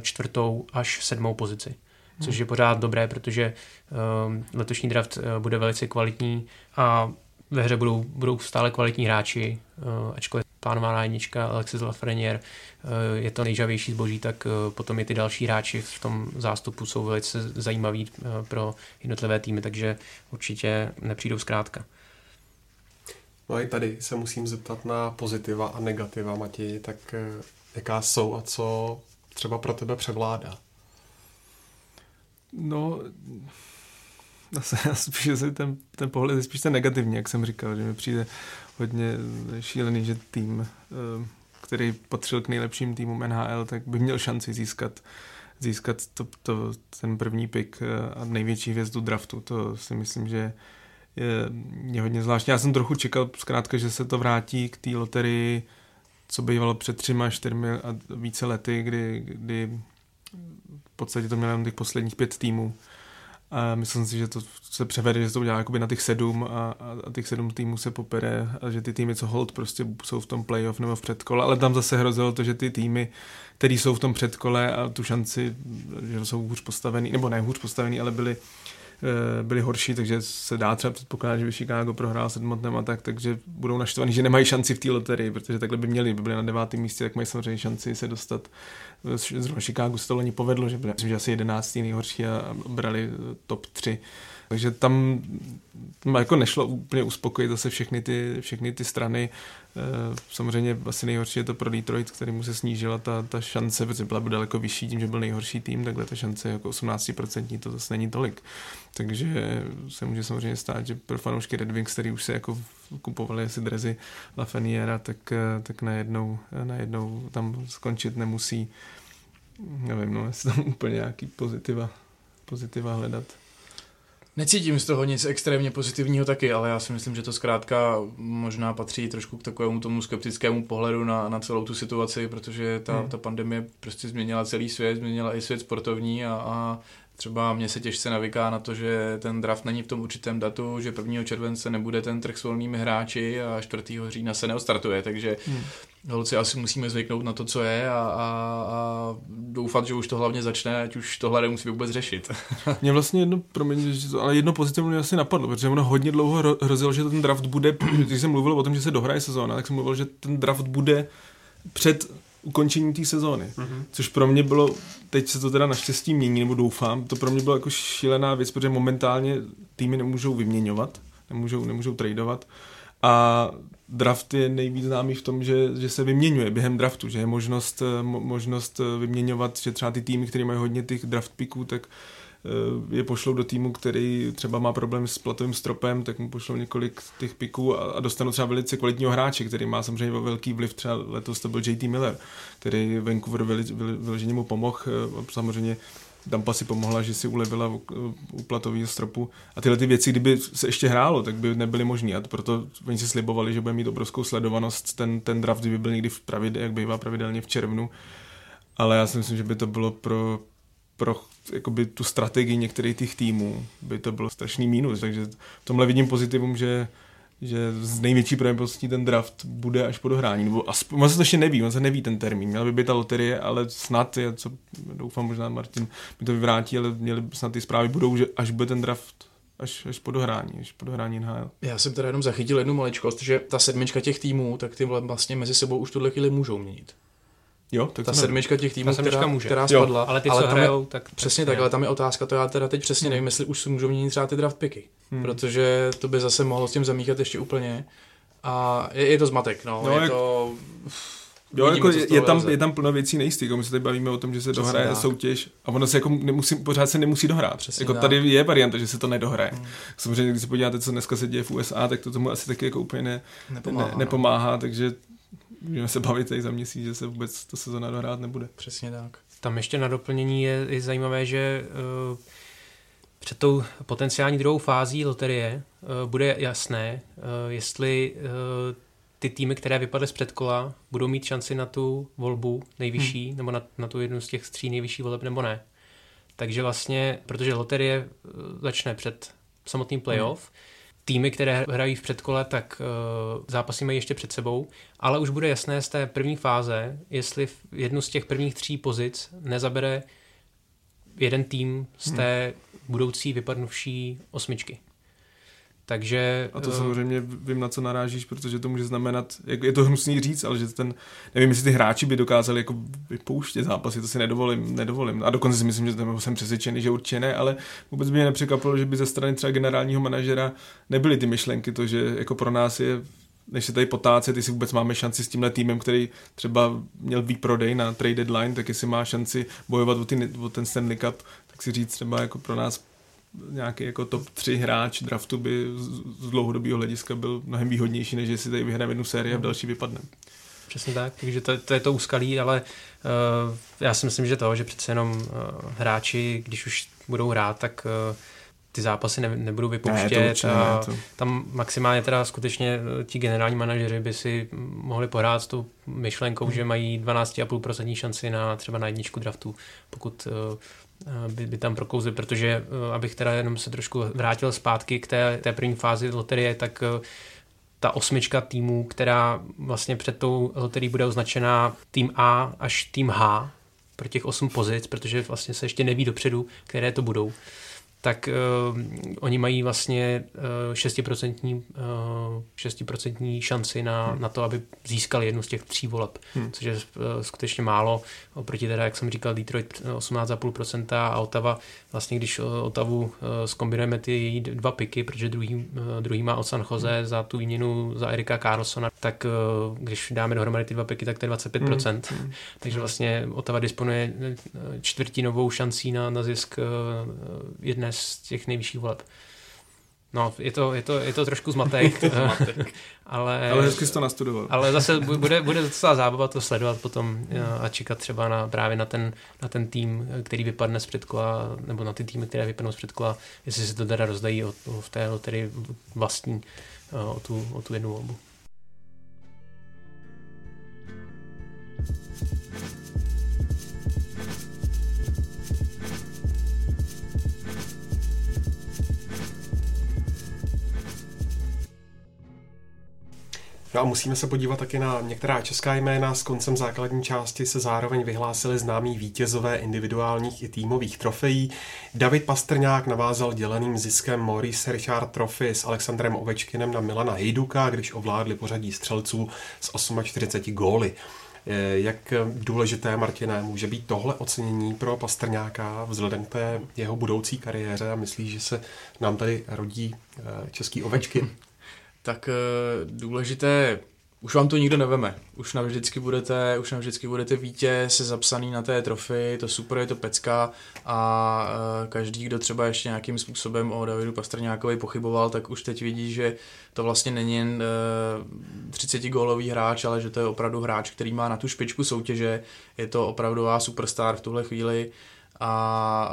čtvrtou až sedmou pozici. Což je pořád dobré, protože letošní draft bude velice kvalitní a ve hře budou, budou stále kvalitní hráči, ačkoliv plánovaná jednička Alexis Lafreniere eh, je to nejžavější zboží, tak eh, potom i ty další hráči v tom zástupu jsou velice zajímaví eh, pro jednotlivé týmy, takže určitě nepřijdou zkrátka. No i tady se musím zeptat na pozitiva a negativa, Matěj, tak jaká jsou a co třeba pro tebe převládá? No, spíš ten, ten pohled je spíš ten negativní, jak jsem říkal, že mi přijde hodně šílený, že tým, eh, který patřil k nejlepším týmům NHL, tak by měl šanci získat získat to, to, ten první pick eh, a největší hvězdu draftu. To si myslím, že je, je hodně zvláštní. Já jsem trochu čekal zkrátka, že se to vrátí k té loterii, co bývalo před třema, čtyřmi a více lety, kdy, kdy v podstatě to mělo jen těch posledních pět týmů a myslím si, že to se převede, že to udělá jakoby na těch sedm a, a, těch sedm týmů se popere a že ty týmy, co hold, prostě jsou v tom playoff nebo v předkole, ale tam zase hrozilo to, že ty týmy, které jsou v tom předkole a tu šanci, že jsou hůř postavený, nebo ne hůř postavený, ale byli byli horší, takže se dá třeba předpokládat, že by Chicago prohrál s Edmontonem a tak, takže budou naštvaní, že nemají šanci v té loterii, protože takhle by měli, by byli na devátém místě, tak mají samozřejmě šanci se dostat. Zrovna Chicago se to loni povedlo, že byli, myslím, že asi 11. nejhorší a brali top 3 takže tam jako nešlo úplně uspokojit zase všechny ty, všechny ty strany. Eh, samozřejmě asi nejhorší je to pro Detroit, který mu se snížila ta, ta šance, protože byla daleko vyšší tím, že byl nejhorší tým, takhle ta šance jako 18% to zase není tolik. Takže se může samozřejmě stát, že pro fanoušky Red Wings, který už se jako kupovali asi drezy Lafreniera, tak, eh, tak najednou, najednou tam skončit nemusí. Nevím, no, jestli tam úplně nějaký pozitiva, pozitiva hledat. Necítím z toho nic extrémně pozitivního taky, ale já si myslím, že to zkrátka možná patří trošku k takovému tomu skeptickému pohledu na, na celou tu situaci, protože ta, hmm. ta pandemie prostě změnila celý svět, změnila i svět sportovní a, a Třeba mě se těžce navyká na to, že ten draft není v tom určitém datu, že 1. července nebude ten trh s volnými hráči a 4. října se neostartuje, takže hmm. Holci asi musíme zvyknout na to, co je a, a, a doufat, že už to hlavně začne, ať už tohle nemusí vůbec řešit. Mě vlastně jedno, promiň, ale jedno pozitivně asi napadlo, protože ono hodně dlouho hrozilo, že ten draft bude, když jsem mluvil o tom, že se dohraje sezóna, tak jsem mluvil, že ten draft bude před ukončení té sezóny. Mm-hmm. Což pro mě bylo, teď se to teda naštěstí mění, nebo doufám, to pro mě bylo jako šílená věc, protože momentálně týmy nemůžou vyměňovat, nemůžou, nemůžou tradovat a draft je nejvíc známý v tom, že, že se vyměňuje během draftu, že je možnost, možnost vyměňovat, že třeba ty týmy, které mají hodně těch draft picků, tak je pošlou do týmu, který třeba má problém s platovým stropem, tak mu pošlou několik těch piků a, a dostanou třeba velice kvalitního hráče, který má samozřejmě velký vliv. Třeba letos to byl JT Miller, který Vancouver vyloženě mu pomohl. Eh, samozřejmě Dampa si pomohla, že si ulevila u platového stropu. A tyhle ty věci, kdyby se ještě hrálo, tak by nebyly možné. A proto oni si slibovali, že bude mít obrovskou sledovanost ten, ten draft, kdyby byl někdy v pravidel, jak bývá pravidelně v červnu. Ale já si myslím, že by to bylo pro, pro jakoby tu strategii některých těch týmů by to bylo strašný mínus, takže v tomhle vidím pozitivum, že že z největší pravděpodobností ten draft bude až po dohrání, nebo aspoň, on se to ještě neví, on se neví ten termín, měla by být ta loterie, ale snad je, co doufám, možná Martin mi to vyvrátí, ale měli snad ty zprávy budou, že až bude ten draft až, až po dohrání, až po dohrání NHL. Já jsem teda jenom zachytil jednu maličkost, že ta sedmička těch týmů, tak ty vlastně mezi sebou už tuhle chvíli můžou měnit. Jo, tak ta sedmička těch týmů, ta která, může. která spadla. Jo, ale ty, ale co hrajou, je, tak... Přesně tak, ale tam je otázka, to já teda teď přesně nevím, jestli už si můžou měnit třeba ty draft picky, hmm. protože to by zase mohlo s tím zamíchat ještě úplně. A je, je to zmatek, no, no je jak... to... Jo, jako je, je, tam, je tam plno věcí nejistých, jako my se tady bavíme o tom, že se Přesně dohraje tak. soutěž a ono se jako nemusí, pořád se nemusí dohrát. Přesně jako tak. tady je varianta, že se to nedohraje. Hmm. Samozřejmě, když se podíváte, co dneska se děje v USA, tak to tomu asi taky jako úplně ne, nepomáhá, ne, nepomáhá no. takže můžeme se bavit tady za měsíc, že se vůbec ta sezona dohrát nebude. Přesně tak. Tam ještě na doplnění je, je zajímavé, že uh, před tou potenciální druhou fází loterie uh, bude jasné, uh, jestli uh, ty týmy, které vypadly z předkola, budou mít šanci na tu volbu nejvyšší, hmm. nebo na, na tu jednu z těch tří nejvyšší voleb, nebo ne. Takže vlastně, protože loterie začne před samotným playoff, hmm týmy, které hrají v předkole, tak uh, zápasy mají ještě před sebou, ale už bude jasné z té první fáze, jestli v jednu z těch prvních tří pozic nezabere jeden tým z hmm. té hmm. budoucí vypadnuvší osmičky. Takže... A to uh, samozřejmě vím, na co narážíš, protože to může znamenat, je to hnusný říct, ale že ten, nevím, jestli ty hráči by dokázali jako vypouštět zápasy, to si nedovolím, nedovolím. A dokonce si myslím, že tam jsem přesvědčený, že určitě ne, ale vůbec by mě nepřekvapilo, že by ze strany třeba generálního manažera nebyly ty myšlenky, to, že jako pro nás je než se tady potácet, jestli vůbec máme šanci s tímhle týmem, který třeba měl výprodej na trade deadline, tak jestli má šanci bojovat o, ty, o ten Stanley Cup, tak si říct třeba jako pro nás nějaký jako top 3 hráč draftu by z dlouhodobého hlediska byl mnohem výhodnější, než jestli tady vyhrajeme jednu sérii a v další vypadne. Přesně tak, takže to, to je to úskalí, ale uh, já si myslím, že to, že přece jenom uh, hráči, když už budou hrát, tak uh, ty zápasy ne, nebudou vypouštět ne, to a ne, to... tam maximálně teda skutečně ti generální manažeři by si mohli pohrát s tou myšlenkou, hmm. že mají 12,5% šanci na třeba na jedničku draftu, pokud uh, by, by tam prokouzli, protože eh, abych teda jenom se trošku vrátil zpátky k té, té první fázi loterie, tak eh, ta osmička týmů, která vlastně před tou loterií bude označená tým A až tým H pro těch osm pozic, protože vlastně se ještě neví dopředu, které to budou, tak uh, oni mají vlastně uh, 6%, uh, 6% šanci na, hmm. na to, aby získali jednu z těch tří voleb, hmm. což je uh, skutečně málo. Oproti teda, jak jsem říkal, Detroit 18,5% a Ottawa, vlastně když uh, Ottavu uh, zkombinujeme ty dva piky, protože druhý, uh, druhý má od San Jose hmm. za tu výměnu za Erika Carlsona, tak uh, když dáme dohromady ty dva piky, tak to je 25%. Hmm. Takže vlastně Ottawa disponuje čtvrtinovou šancí na, na zisk uh, jedné z těch nejvyšších voleb. No, je to, je to, je to trošku zmatek, ale, ale hezky jsi to nastudoval. Ale zase bude, bude docela zábava to sledovat potom a čekat třeba na, právě na ten, na ten tým, který vypadne z předkola, nebo na ty týmy, které vypadnou z předkola, jestli se to teda rozdají o, o, v té loterii vlastní o tu, o tu jednu volbu. No a musíme se podívat taky na některá česká jména. S koncem základní části se zároveň vyhlásili známí vítězové individuálních i týmových trofejí. David Pastrňák navázal děleným ziskem Maurice Richard Trophy s Alexandrem Ovečkinem na Milana Hejduka, když ovládli pořadí střelců s 48 góly. Jak důležité, Martine, může být tohle ocenění pro Pastrňáka vzhledem k té jeho budoucí kariéře a myslíš, že se nám tady rodí eh, český ovečky? tak eh, důležité, už vám to nikdo neveme. Už navždycky budete, už navždycky budete vítěz zapsaný na té trofy, to super, je to pecka. A eh, každý, kdo třeba ještě nějakým způsobem o Davidu Pastrňákovi pochyboval, tak už teď vidí, že to vlastně není jen 30 eh, hráč, ale že to je opravdu hráč, který má na tu špičku soutěže, je to opravdová superstar v tuhle chvíli. A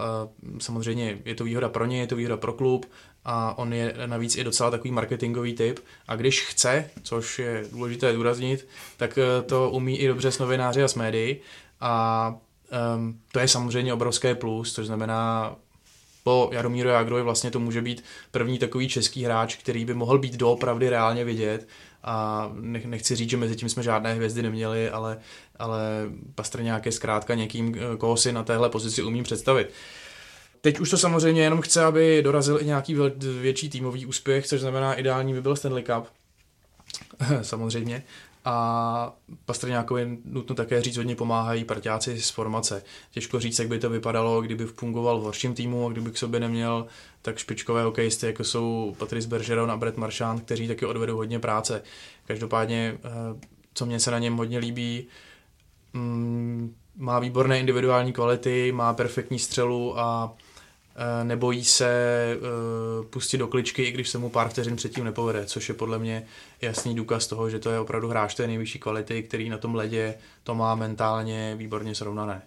samozřejmě je to výhoda pro ně, je to výhoda pro klub a on je navíc i docela takový marketingový typ. A když chce, což je důležité důraznit, tak eh, to umí i dobře s novináři a s médií a um, to je samozřejmě obrovské plus, což znamená po Jaromíru Jagrovi vlastně to může být první takový český hráč, který by mohl být doopravdy reálně vidět. A nechci říct, že mezi tím jsme žádné hvězdy neměli, ale, ale Pastrňák je zkrátka někým, eh, koho si na téhle pozici umím představit. Teď už to samozřejmě jenom chce, aby dorazil i nějaký větší týmový úspěch, což znamená ideální by byl Stanley Cup. samozřejmě. A Pastrňákovi nutno také říct, hodně pomáhají parťáci z formace. Těžko říct, jak by to vypadalo, kdyby fungoval v horším týmu a kdyby k sobě neměl tak špičkové hokejisty, jako jsou Patrice Bergeron a Brett Marchand, kteří taky odvedou hodně práce. Každopádně, eh, co mě se na něm hodně líbí, mm, má výborné individuální kvality, má perfektní střelu a nebojí se eh, pustit do kličky, i když se mu pár vteřin předtím nepovede, což je podle mě jasný důkaz toho, že to je opravdu hráč té nejvyšší kvality, který na tom ledě to má mentálně výborně srovnané.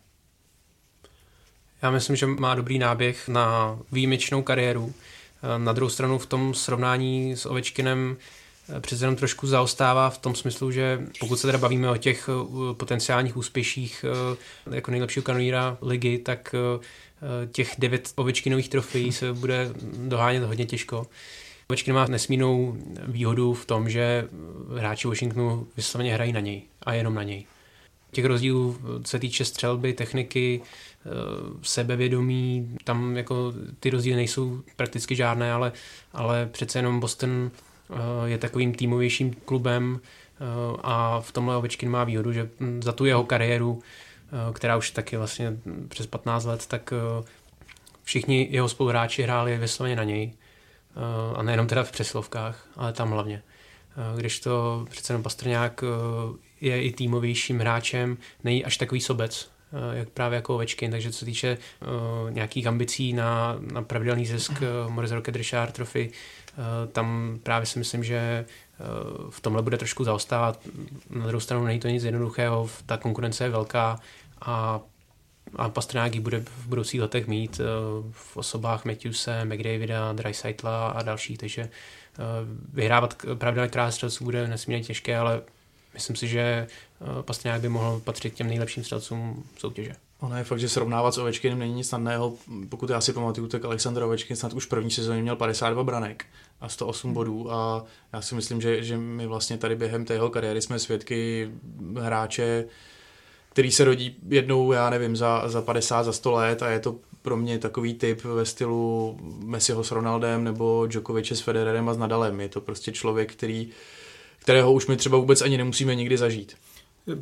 Já myslím, že má dobrý náběh na výjimečnou kariéru. Eh, na druhou stranu v tom srovnání s Ovečkinem přece jenom trošku zaostává v tom smyslu, že pokud se teda bavíme o těch potenciálních úspěších jako nejlepšího kanoníra ligy, tak Eh, těch devět Ovečkinových trofejí se bude dohánět hodně těžko. Ovečkin má nesmírnou výhodu v tom, že hráči Washingtonu vysloveně hrají na něj a jenom na něj. Těch rozdílů se týče střelby, techniky, eh, sebevědomí, tam jako ty rozdíly nejsou prakticky žádné, ale, ale přece jenom Boston eh, je takovým týmovějším klubem a v tomhle Ovečkin má výhodu, že za tu jeho kariéru Eh, která už taky vlastně přes 15 let, tak eh, všichni jeho spoluhráči hráli vysloveně na něj. Eh, a nejenom teda v přeslovkách, ale tam hlavně. Když to přece jenom Pastrňák je i týmovějším hráčem, není až takový sobec, jak právě jako Ovečkin, takže co se týče nějakých ambicí na, na pravidelný zisk Morris Rocket Richard Trophy, tam právě si myslím, že v tomhle bude trošku zaostávat. Na druhou stranu není to nic jednoduchého, ta konkurence je velká, a, a Pastrňák bude v budoucích letech mít eh, v osobách Matthewse, McDavida, Dreisaitla a dalších, takže eh, vyhrávat pravidelně krátce bude nesmírně těžké, ale myslím si, že eh, Pastrňák by mohl patřit k těm nejlepším střelcům soutěže. Ono je fakt, že srovnávat s Ovečkinem není nic snadného. Pokud já si pamatuju, tak Aleksandr Ovečkin snad už první sezóně měl 52 branek a 108 hmm. bodů a já si myslím, že, že my vlastně tady během té jeho kariéry jsme svědky hráče, který se rodí jednou, já nevím, za, za 50, za 100 let a je to pro mě takový typ ve stylu Messiho s Ronaldem nebo Djokoviče s Federerem a s Nadalem. Je to prostě člověk, který, kterého už my třeba vůbec ani nemusíme nikdy zažít.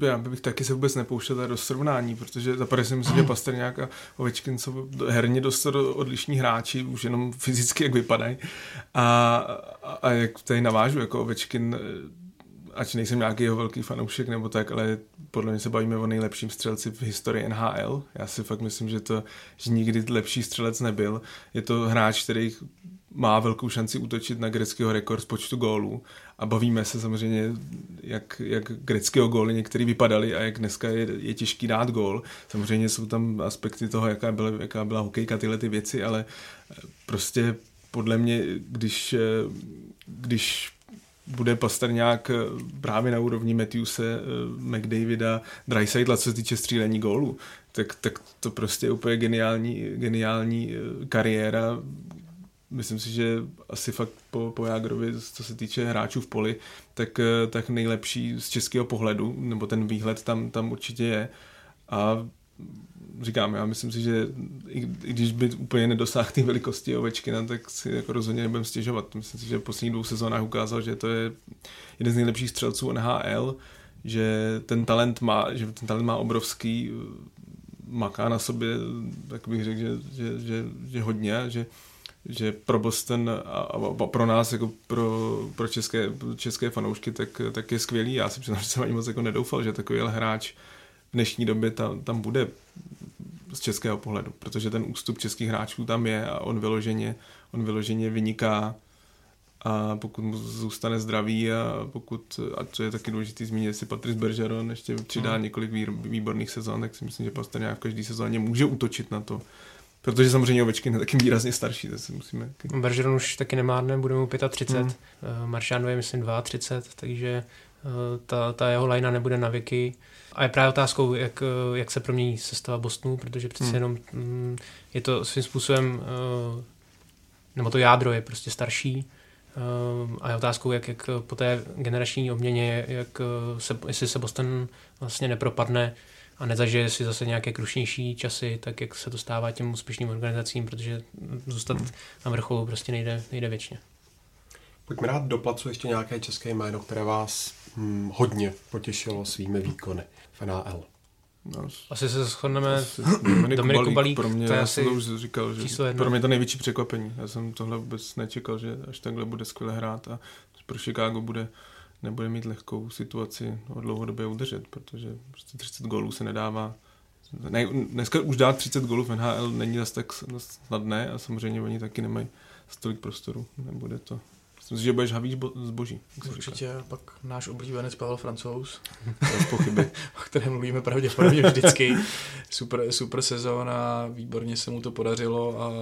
Já bych taky se vůbec nepouštěl do srovnání, protože za prvé si myslím, že Pastrňák a Ovečkin jsou herně dost odlišní hráči, už jenom fyzicky, jak vypadají. A, a, a jak tady navážu, jako Ovečkin ať nejsem nějaký jeho velký fanoušek nebo tak, ale podle mě se bavíme o nejlepším střelci v historii NHL. Já si fakt myslím, že to že nikdy lepší střelec nebyl. Je to hráč, který má velkou šanci útočit na greckého rekord z počtu gólů a bavíme se samozřejmě, jak, jak greckého góly některý vypadaly a jak dneska je, je těžký dát gól. Samozřejmě jsou tam aspekty toho, jaká byla, jaká byla hokejka, tyhle ty věci, ale prostě podle mě, když, když bude Pastrňák eh, právě na úrovni Matthewse, eh, McDavida, Dreisaitla, co se týče střílení gólu, tak, tak to prostě je úplně geniální, geniální eh, kariéra. Myslím si, že asi fakt po, po Jágrovi, co se týče hráčů v poli, tak, tak nejlepší z českého pohledu, nebo ten výhled tam, tam určitě je. A říkám, já myslím si, že i, i když by úplně nedosáhl té velikosti ovečky, tak si jako rozhodně nebudem stěžovat. Myslím si, že v posledních dvou sezónách ukázal, že to je jeden z nejlepších střelců NHL, že ten talent má, že ten talent má obrovský, maká na sobě, tak bych řekl, že, že, že, že hodně, že, že pro Boston a, a pro nás, jako pro, pro české, české fanoušky, tak, tak je skvělý. Já si přiznám, že jsem ani moc jako nedoufal, že takový hráč v dnešní době tam, tam bude z českého pohledu, protože ten ústup českých hráčů tam je a on vyloženě, on vyloženě vyniká a pokud mu zůstane zdravý a pokud, a to je taky důležité zmínit, si Patrice Bergeron ještě přidá hmm. několik výborných sezon, tak si myslím, že Pastrňák v každé sezóně může útočit na to. Protože samozřejmě Ovečkin je taky výrazně starší, to si musíme... Bergeron už taky nemá bude mu 35, hmm. Eh, Maršánu je myslím 32, takže ta, ta jeho lajna nebude na věky. A je právě otázkou, jak, jak se promění sestava Bostonu, protože přece hmm. jenom mm, je to svým způsobem, eh, nebo to jádro je prostě starší, eh, a je otázkou, jak, jak po té generační obměně, jak eh, se, jestli se Boston vlastně nepropadne a nezažije si zase nějaké krušnější časy, tak jak se to stává těm úspěšným organizacím, protože zůstat hmm. na vrcholu prostě nejde, nejde věčně. Pojďme rád do placu ještě nějaké české jméno, které vás hodně potěšilo svými výkony v NHL. No, asi se shodneme asi Dominik Dominiku Balík, pro mě, to je já asi jsem to už říkal, že pro mě to největší překvapení. Já jsem tohle vůbec nečekal, že až takhle bude skvěle hrát a pro Chicago bude nebude mít lehkou situaci o dlouhodobě udržet, protože prostě 30 gólů se nedává. Ne, dneska už dát 30 gólů v NHL není zase tak snadné a samozřejmě oni taky nemají stolik prostoru. Nebude to Myslím si, že budeš havíč zboží. Určitě, říká. pak náš oblíbenec Pavel Francouz, bez pochyby. o kterém mluvíme pravděpodobně vždycky. Super, super sezóna, výborně se mu to podařilo a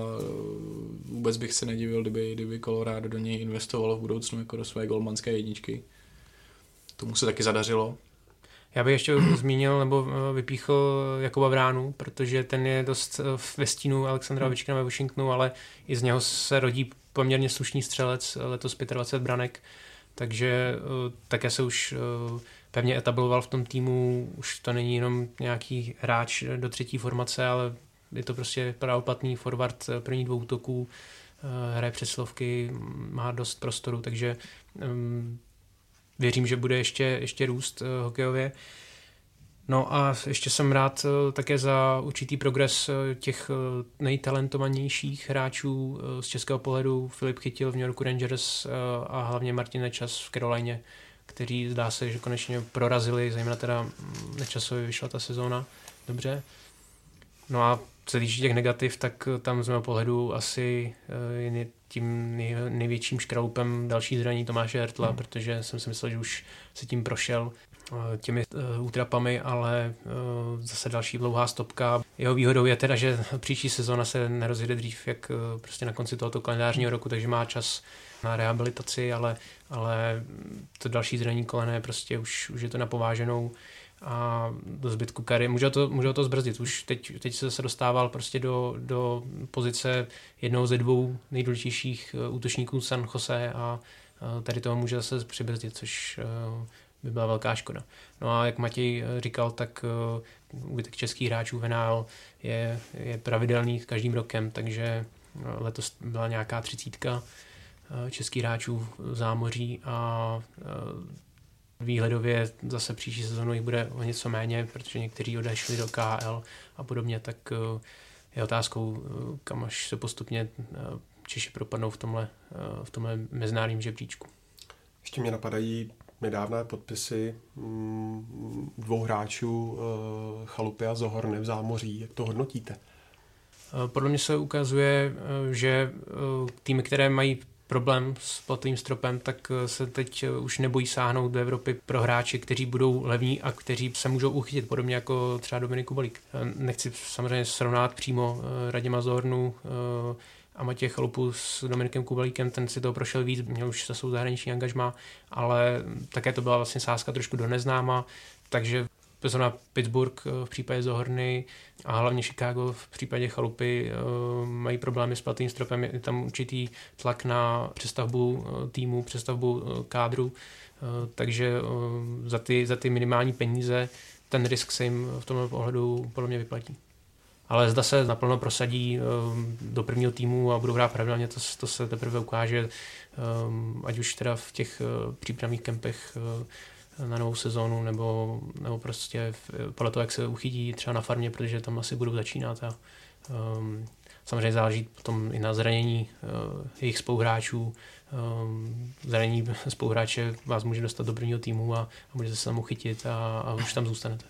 vůbec bych se nedivil, kdyby, kdyby Colorado do něj investovalo v budoucnu jako do své golmanské jedničky. Tomu se taky zadařilo. Já bych ještě zmínil nebo eh, vypíchl Jakuba Vránu, protože ten je dost eh, ve stínu Alexandra Ovečkina ve Washingtonu, ale i z něho se rodí poměrně slušný střelec, letos 25 branek, takže eh, také se už pevně etabloval v tom týmu, už to není jenom nějaký hráč do třetí formace, ale je to prostě pravoplatný forward první dvou útoků, hraje přeslovky, má dost prostoru, takže ehm, věřím, že bude ještě, ještě růst hokejově. No a ještě jsem rád uh, také za určitý progres uh, těch uh, nejtalentovanějších hráčů z českého pohledu. Filip Chytil v New Yorku Rangers a hlavně Martin Nečas v Carolině, kteří zdá se, že konečně prorazili, zejména teda mm, Nečasovi vyšla ta sezóna dobře. No a co se týče těch negativ, tak tam z mého pohledu asi je tím největším škraloupem další zraní Tomáše Hertla, hmm. protože jsem si myslel, že už se tím prošel eh, těmi uh, útrapami, ale uh, zase další dlouhá stopka. Jeho výhodou je teda, že příští sezóna se nerozjede dřív, jak prostě na konci tohoto kalendářního roku, takže má čas na rehabilitaci, ale, ale to další zraní kolene prostě už, už je to napováženou a do zbytku kary. Může to, může to zbrzdit. Už teď, teď se zase dostával prostě do, do pozice jednou ze dvou nejdůležitějších eh, útočníků San Jose a tady toho může zase přibrzdit, což eh, by byla velká škoda. No a jak Matěj říkal, tak úbytek českých hráčů v NHL je, je pravidelný každým rokem, takže letos byla nějaká třicítka českých hráčů v zámoří a výhledově zase příští sezónu jich bude o něco méně, protože někteří odešli do KL a podobně, tak je otázkou, kam až se postupně Češi propadnou v tomhle, v tomhle mezinárodním žebříčku. Ještě mě napadají nedávné podpisy mm, dvou hráčů eh, Chalupy a Zohorny v zámoří. Jak to hodnotíte? Eh, podle mě se ukazuje, eh, že týmy, které mají problém s platovým stropem, tak se teď už nebojí sáhnout do Evropy pro hráči, kteří budou levní a kteří se můžou uchytit, podobně jako třeba Dominik Balík. Nechci samozřejmě srovnat přímo Raděma Zohornu, a Matěj Chalupu s Dominikem Kubalíkem, ten si to prošel víc, měl už za svou zahraniční angažma, ale také to byla vlastně sázka trošku do neznáma, takže na Pittsburgh eh, v případě Zohorny a hlavně Chicago v případě Chalupy eh, mají problémy s platným stropem. Je tam určitý tlak na přestavbu eh, týmu, přestavbu kádru, takže za ty, za ty minimální peníze ten risk se jim v tomhle ohledu podle mě vyplatí ale zda se naplno prosadí ehm, do prvního týmu a budou hrát pravidelně, to, to se teprve ukáže, ehm, ať už teda v těch eh, přípravných kempech eh, na novou sezónu, nebo, nebo prostě podle toho, jak se uchytí třeba na farmě, protože tam asi budou začínat a um, samozřejmě záleží potom i na zranění uh, jejich spoluhráčů. Um, zranění spoluhráče vás může dostat do prvního týmu a, a můžete se tam uchytit a, a už tam zůstanete.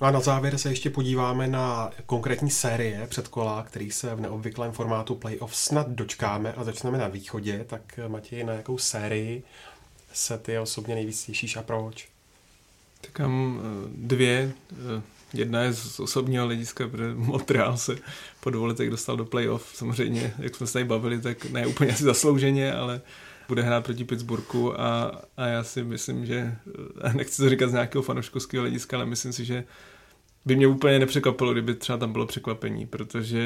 No a na závěr se ještě podíváme na konkrétní série předkola, který se v neobvyklém formátu playoff snad dočkáme a začneme na východě. Tak Matěj, na jakou sérii se ty osobně nejvíc těšíš a proč? Tak mám eh, dvě. Eh, jedna je z osobního hlediska, protože Montreal se po dvou letech dostal do playoff. Samozřejmě, jak jsme se tady bavili, tak ne úplně asi zaslouženě, ale bude hrát proti Pittsburghu a, a já si myslím, že, eh, nechci to říkat z nějakého fanouškovského hlediska, ale myslím si, že by mě úplně nepřekvapilo, kdyby třeba tam bylo překvapení, protože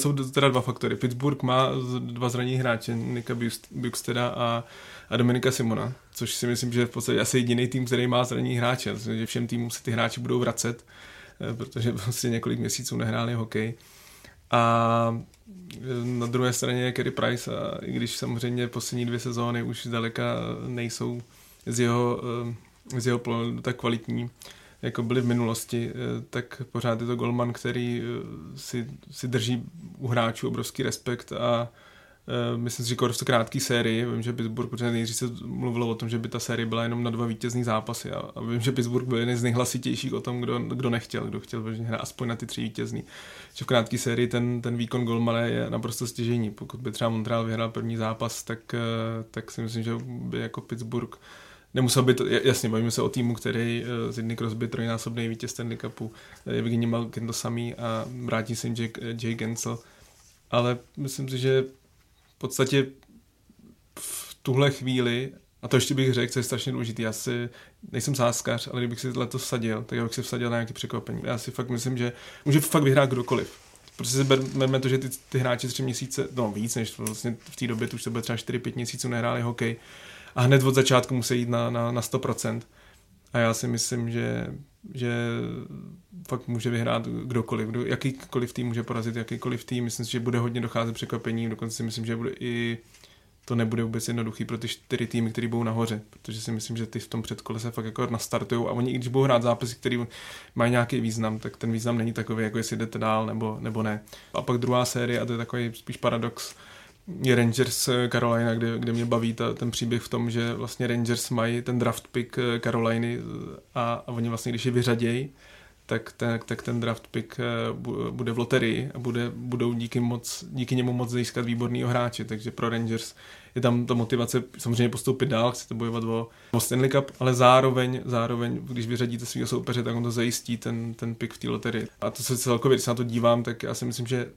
jsou teda dva faktory. Pittsburgh má dva zranění hráče, Nika Bukesteda a, a Dominika Simona, což si myslím, že je v podstatě asi jediný tým, který má zranění hráče. Že všem týmům se ty hráči budou vracet, eh, protože prostě několik měsíců nehráli hokej. A eh, na druhé straně je Kerry Price a i když samozřejmě poslední dvě sezóny už zdaleka nejsou z jeho, eh, z jeho tak kvalitní, jako byli v minulosti, eh, tak pořád je to golman, který eh, si, si drží u hráčů obrovský respekt a uh, myslím si, že v krátký sérii, vím, že Pittsburgh, protože nejdřív se mluvilo o tom, že by ta série byla jenom na dva vítězný zápasy a, a vím, že Pittsburgh byl jeden z nejhlasitějších o tom, kdo, kdo nechtěl, kdo chtěl hrát aspoň na ty tři vítězný. Že v krátké sérii ten, ten výkon golmana je naprosto stěžení. Pokud by třeba Montreal vyhrál první zápas, tak, tak si myslím, že by jako Pittsburgh nemusel být, jasně, bavíme se o týmu, který z eh, jedny Crosby, trojnásobný vítěz Stanley Cupu, Evgeny Malkin to samý a vrátí se jim Jay, Jay Gensel. Ale myslím si, že v podstatě v tuhle chvíli, a to ještě bych řekl, co je strašně důležité, já si nejsem sáskař, ale kdybych si letos vsadil, tak já bych si vsadil na nějaké překvapení. Já si fakt myslím, že může fakt vyhrát kdokoliv. Protože si berme to, že ty, ty hráči tři měsíce, no víc než vlastně v té době, to už se bude třeba 4-5 měsíců nehráli hokej, a hned od začátku musí jít na, na, na 100%. A já si myslím, že, že fakt může vyhrát kdokoliv, kdo, jakýkoliv tým může porazit jakýkoliv tým. Myslím si, že bude hodně docházet překvapení, dokonce si myslím, že bude i to nebude vůbec jednoduchý pro ty čtyři týmy, které budou nahoře, protože si myslím, že ty v tom předkole se fakt jako nastartují a oni, i když budou hrát zápasy, které mají nějaký význam, tak ten význam není takový, jako jestli jdete dál nebo, nebo ne. A pak druhá série, a to je takový spíš paradox, Rangers eh, Carolina, kde, kde mě baví ta, ten příběh v tom, že vlastně Rangers mají ten draft pick eh, Caroliny eh, a, a oni vlastně, když je vyřadějí, tak ten, tak ten draft pick bude v loterii a bude, budou díky, moc, díky němu moc získat výborný hráče, takže pro Rangers je tam ta motivace samozřejmě postoupit dál, chcete bojovat o, o Stanley Cup, ale zároveň, zároveň, když vyřadíte svého soupeře, tak on to zajistí ten, ten pick v té loterii. A to se celkově, když se na to dívám, tak já si myslím, že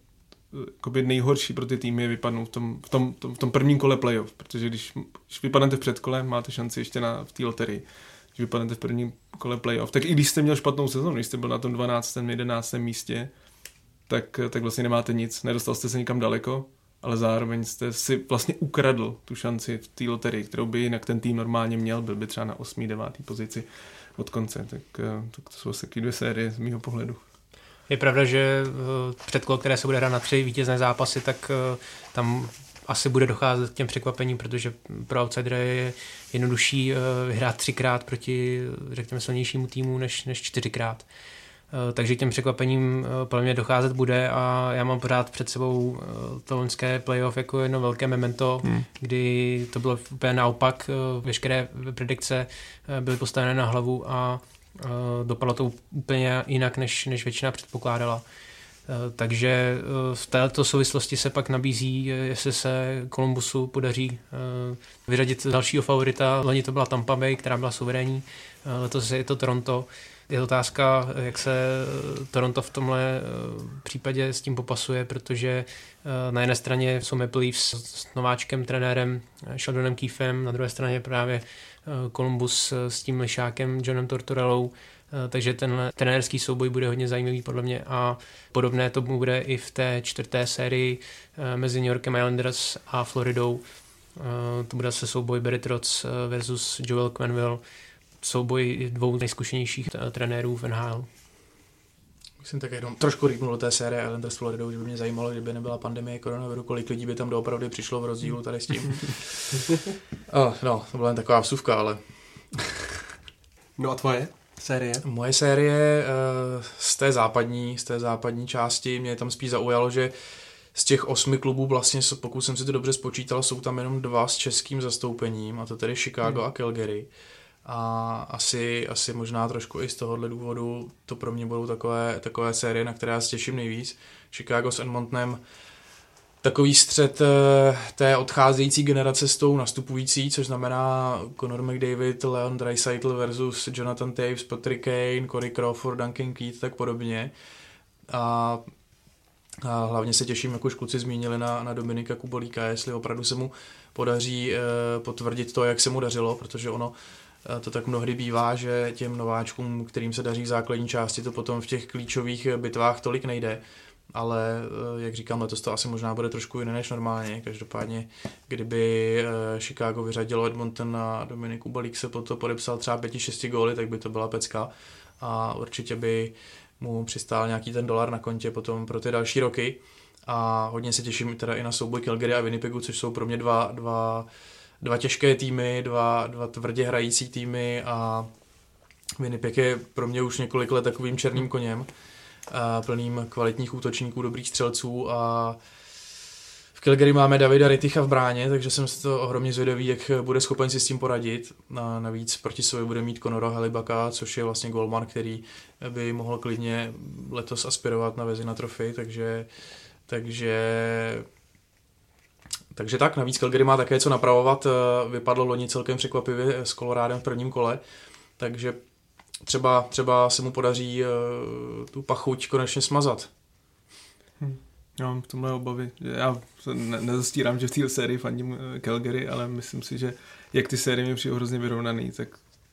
jakoby nejhorší pro ty týmy je vypadnout v tom, v tom, v tom prvním kole playoff, protože když, když vypadnete v předkole, máte šanci ještě na, v té loterii. Když vypadnete v prvním kole playoff, tak i když jste měl špatnou sezonu, když jste byl na tom 12. 11. místě, tak, tak vlastně nemáte nic, nedostal jste se nikam daleko, ale zároveň jste si vlastně ukradl tu šanci v té loterii, kterou by jinak ten tým normálně měl, byl by třeba na 8. 9. pozici od konce. Tak, eh, tak to jsou asi dvě série z mého pohledu. Je pravda, že eh, předkolo, které se bude hrát na tři vítězné zápasy, tak eh, tam asi bude docházet k těm překvapením, protože pro outsidera je jednodušší vyhrát třikrát proti, řekněme, silnějšímu týmu než, než čtyřikrát. Takže k těm překvapením podle mě docházet bude a já mám pořád před sebou to loňské playoff jako jedno velké memento, hmm. kdy to bylo úplně naopak, veškeré predikce byly postavené na hlavu a dopadlo to úplně jinak, než, než většina předpokládala. Takže v této souvislosti se pak nabízí, jestli se Kolumbusu podaří vyřadit dalšího favorita. Loni to byla Tampa Bay, která byla suverénní, letos je to Toronto. Je otázka, jak se Toronto v tomhle případě s tím popasuje, protože na jedné straně jsou Maple Leafs s nováčkem, trenérem Sheldonem Keefem, na druhé straně právě Columbus s tím lišákem Johnem Tortorellou, takže ten trenérský souboj bude hodně zajímavý podle mě a podobné to bude i v té čtvrté sérii mezi New Yorkem Islanders a Floridou. To bude se souboj Barry Trotz versus Joel Quenville, souboj dvou nejzkušenějších trenérů v NHL. Jsem tak jenom trošku rýpnul do té série Islanders Floridou, že by mě zajímalo, kdyby nebyla pandemie koronaviru, kolik lidí by tam doopravdy přišlo v rozdílu tady s tím. oh, no, to byla jen taková vsuvka, ale... no a tvoje série? Moje série uh, z té západní, z té západní části mě tam spíš zaujalo, že z těch osmi klubů vlastně, pokud jsem si to dobře spočítal, jsou tam jenom dva s českým zastoupením, a to tedy Chicago hmm. a Calgary. A asi, asi možná trošku i z tohohle důvodu to pro mě budou takové, takové série, na které já se těším nejvíc. Chicago s Edmontonem takový střed eh, té odcházející generace s tou nastupující, což znamená Conor McDavid, Leon Draisaitl versus Jonathan Taves, Patrick Kane, Corey Crawford, Duncan Keith, tak podobně. A, a hlavně se těším, jak už kluci zmínili na, na Dominika Kubolíka, jestli opravdu se mu podaří eh, potvrdit to, jak se mu dařilo, protože ono to tak mnohdy bývá, že těm nováčkům, kterým se daří v základní části, to potom v těch klíčových bitvách tolik nejde. Ale, eh, jak říkám, letos to asi možná bude trošku jiné než normálně. Každopádně, kdyby eh, Chicago vyřadilo Edmonton a Dominiku Balík se po to podepsal třeba 5-6 góly, tak by to byla pecka. A určitě by mu přistál nějaký ten dolar na kontě potom pro ty další roky. A hodně se těším teda i na souboj Calgary a Winnipegu, což jsou pro mě dva, dva dva těžké týmy, dva, dva tvrdě hrající týmy a Winnipeg je pro mě už několik let takovým černým koněm, plným kvalitních útočníků, dobrých střelců a v Calgary máme Davida Riticha v bráně, takže jsem si to ohromně zvědavý, jak bude schopen si s tím poradit. A navíc proti sobě bude mít Conora Halibaka, což je vlastně golman, který by mohl klidně letos aspirovat na Vezina trofy, takže, takže takže tak, navíc Calgary má také co napravovat. Eh, vypadlo loni celkem překvapivě s Colorádem v prvním kole, takže třeba, třeba se mu podaří uh, tu pachuť konečně smazat. Hm. Já mám v tomhle obavy. Já ne- nezastírám, že v té sérii fandím eh, Calgary, ale myslím si, že jak ty série mě přijde hrozně vyrovnaný, tak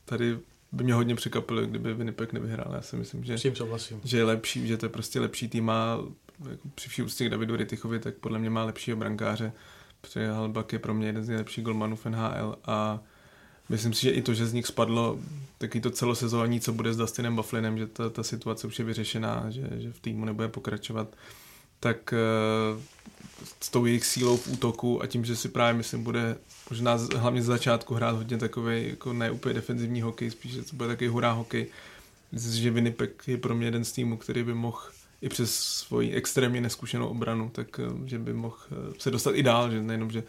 tady by mě hodně překvapilo, kdyby Winnipeg nevyhrál. Já si myslím, že, že je lepší, že to je prostě lepší tým. Má jako při vší úctě k Davidu Ritichovi, tak podle mě má lepšího brankáře protože Halbak je pro mě jeden z nejlepších golmanů v NHL a myslím si, že i to, že z nich spadlo taky to celosezónní, co bude s Dustinem Bufflinem, že ta, ta situace už je vyřešená, že, že v týmu nebude pokračovat, tak uh, s tou jejich sílou v útoku a tím, že si právě myslím bude možná hlavně z začátku hrát hodně takový jako ne úplně defenzivní hokej, spíš, že to bude takový hurá hokej. Myslím že Winnipeg je pro mě jeden z týmů, který by mohl i přes svoji extrémně neskušenou obranu, tak eh, že by mohl eh, se dostat i dál, že nejenom, že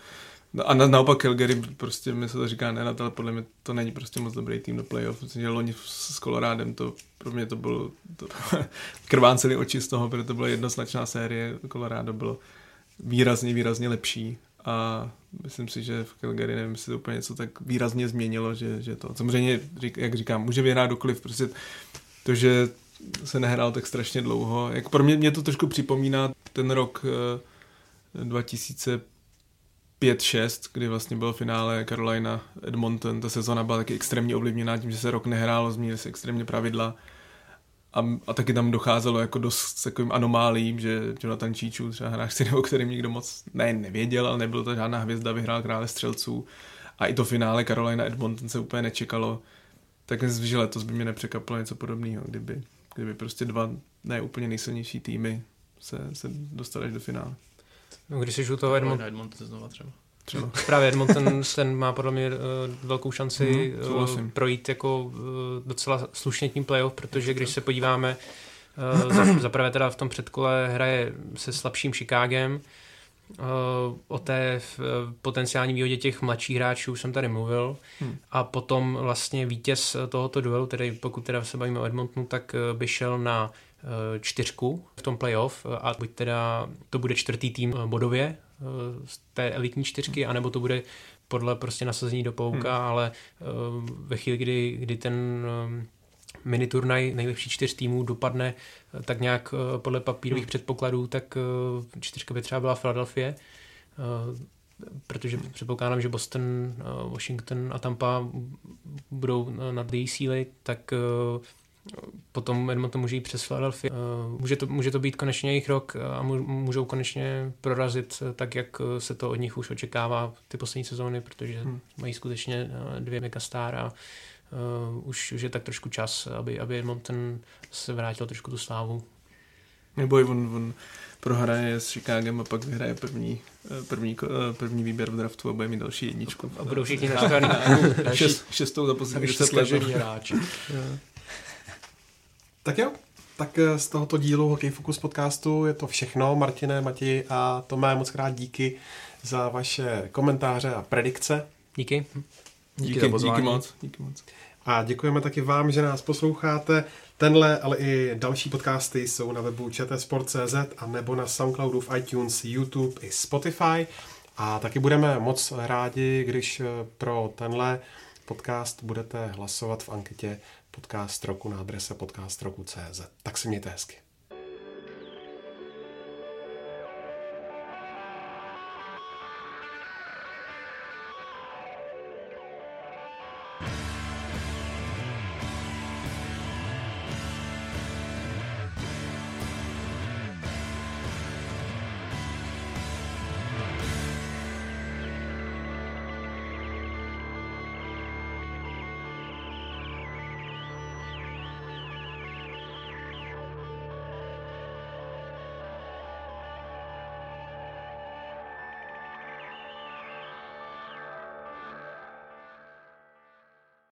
No a na, naopak Calgary, prostě mi se to říká nerad, ale podle mě to není prostě moc dobrý tým do playoff. Myslím, že loni s Colorádem to pro mě to bylo to, krváceli oči z toho, protože to byla jednoznačná série. Colorado bylo výrazně, výrazně lepší a myslím si, že v Calgary nevím, jestli to úplně něco tak výrazně změnilo, že, že to samozřejmě, jak říkám, může vyhrát dokoliv, prostě to, že se nehrál tak strašně dlouho. Jak pro mě, mě to trošku připomíná ten rok 2005-6, kdy vlastně bylo finále Carolina Edmonton, ta sezona byla taky extrémně ovlivněná tím, že se rok nehrálo, změnily se extrémně pravidla a, a taky tam docházelo jako dost takovým anomálím, že Jonathan Číčů, třeba hráč si o kterým nikdo moc ne, nevěděl, ale nebyl to žádná hvězda, vyhrál krále střelců a i to finále Carolina Edmonton se úplně nečekalo. Tak myslím, že letos by mě nepřekvapilo něco podobného, kdyby, kdyby prostě dva ne úplně nejsilnější týmy se, se dostali až do finále. No, když jsi u toho Edmont... Edmonton, Edmonton znova třeba. Třeba. Právě Edmonton ten má podle mě uh, velkou šanci Mhm, uh, projít jako uh, docela slušně tím playoff, protože když se podíváme, uh, za, za prvé teda v tom předkole hraje se slabším Chicagem, o té uh, potenciální výhodě těch mladších hráčů jsem tady mluvil Hmm. a potom vlastně vítěz tohoto duelu, tedy pokud teda se bavíme o Edmontonu, tak by šel na čtyřku v tom playoff a buď teda to bude čtvrtý tým bodově z té elitní čtyřky, anebo to bude podle prostě nasazení do pouka, hmm. ale ve chvíli, kdy, kdy ten mini turnaj nejlepší čtyř týmů dopadne eh, tak nějak eh, podle papírových předpokladů, tak eh, čtyřka by třeba byla Philadelphia, protože předpokládám, že Boston, Washington a Tampa budou nad její síly, tak potom Edmonton může jít přes Philadelphia. Může to, může to být konečně jejich rok a můž- můžou konečně prorazit tak, jak se to od nich už očekává ty poslední sezóny, protože Hmm. mají skutečně dvě megastar a uh, už, už je tak trošku čas, aby, aby Edmonton se vrátil trošku tu slávu. Nebo i on, on prohraje s Chicagem a pak vyhraje první, eh, první, eh, první výběr v draftu a bude mít další jedničku. A budou všichni naštvaný. Šest, šestou za poslední Další 10 let. Tak jo, tak z tohoto dílu Hokej Focus podcastu je to všechno. Martine, Mati a Tomé, moc krát díky za vaše komentáře a predikce. Díky. Díky, za díky, pozvání. moc. Díky moc. A děkujeme taky vám, že nás posloucháte. Tenhle, ale i další podcasty jsou na webu čtsport.cz a nebo na Soundcloudu, v iTunes, YouTube i Spotify. A taky budeme moc rádi, když eh, pro tenhle podcast budete hlasovat v anketě podcast roku na adrese podcastroku.cz. Tak se mějte hezky.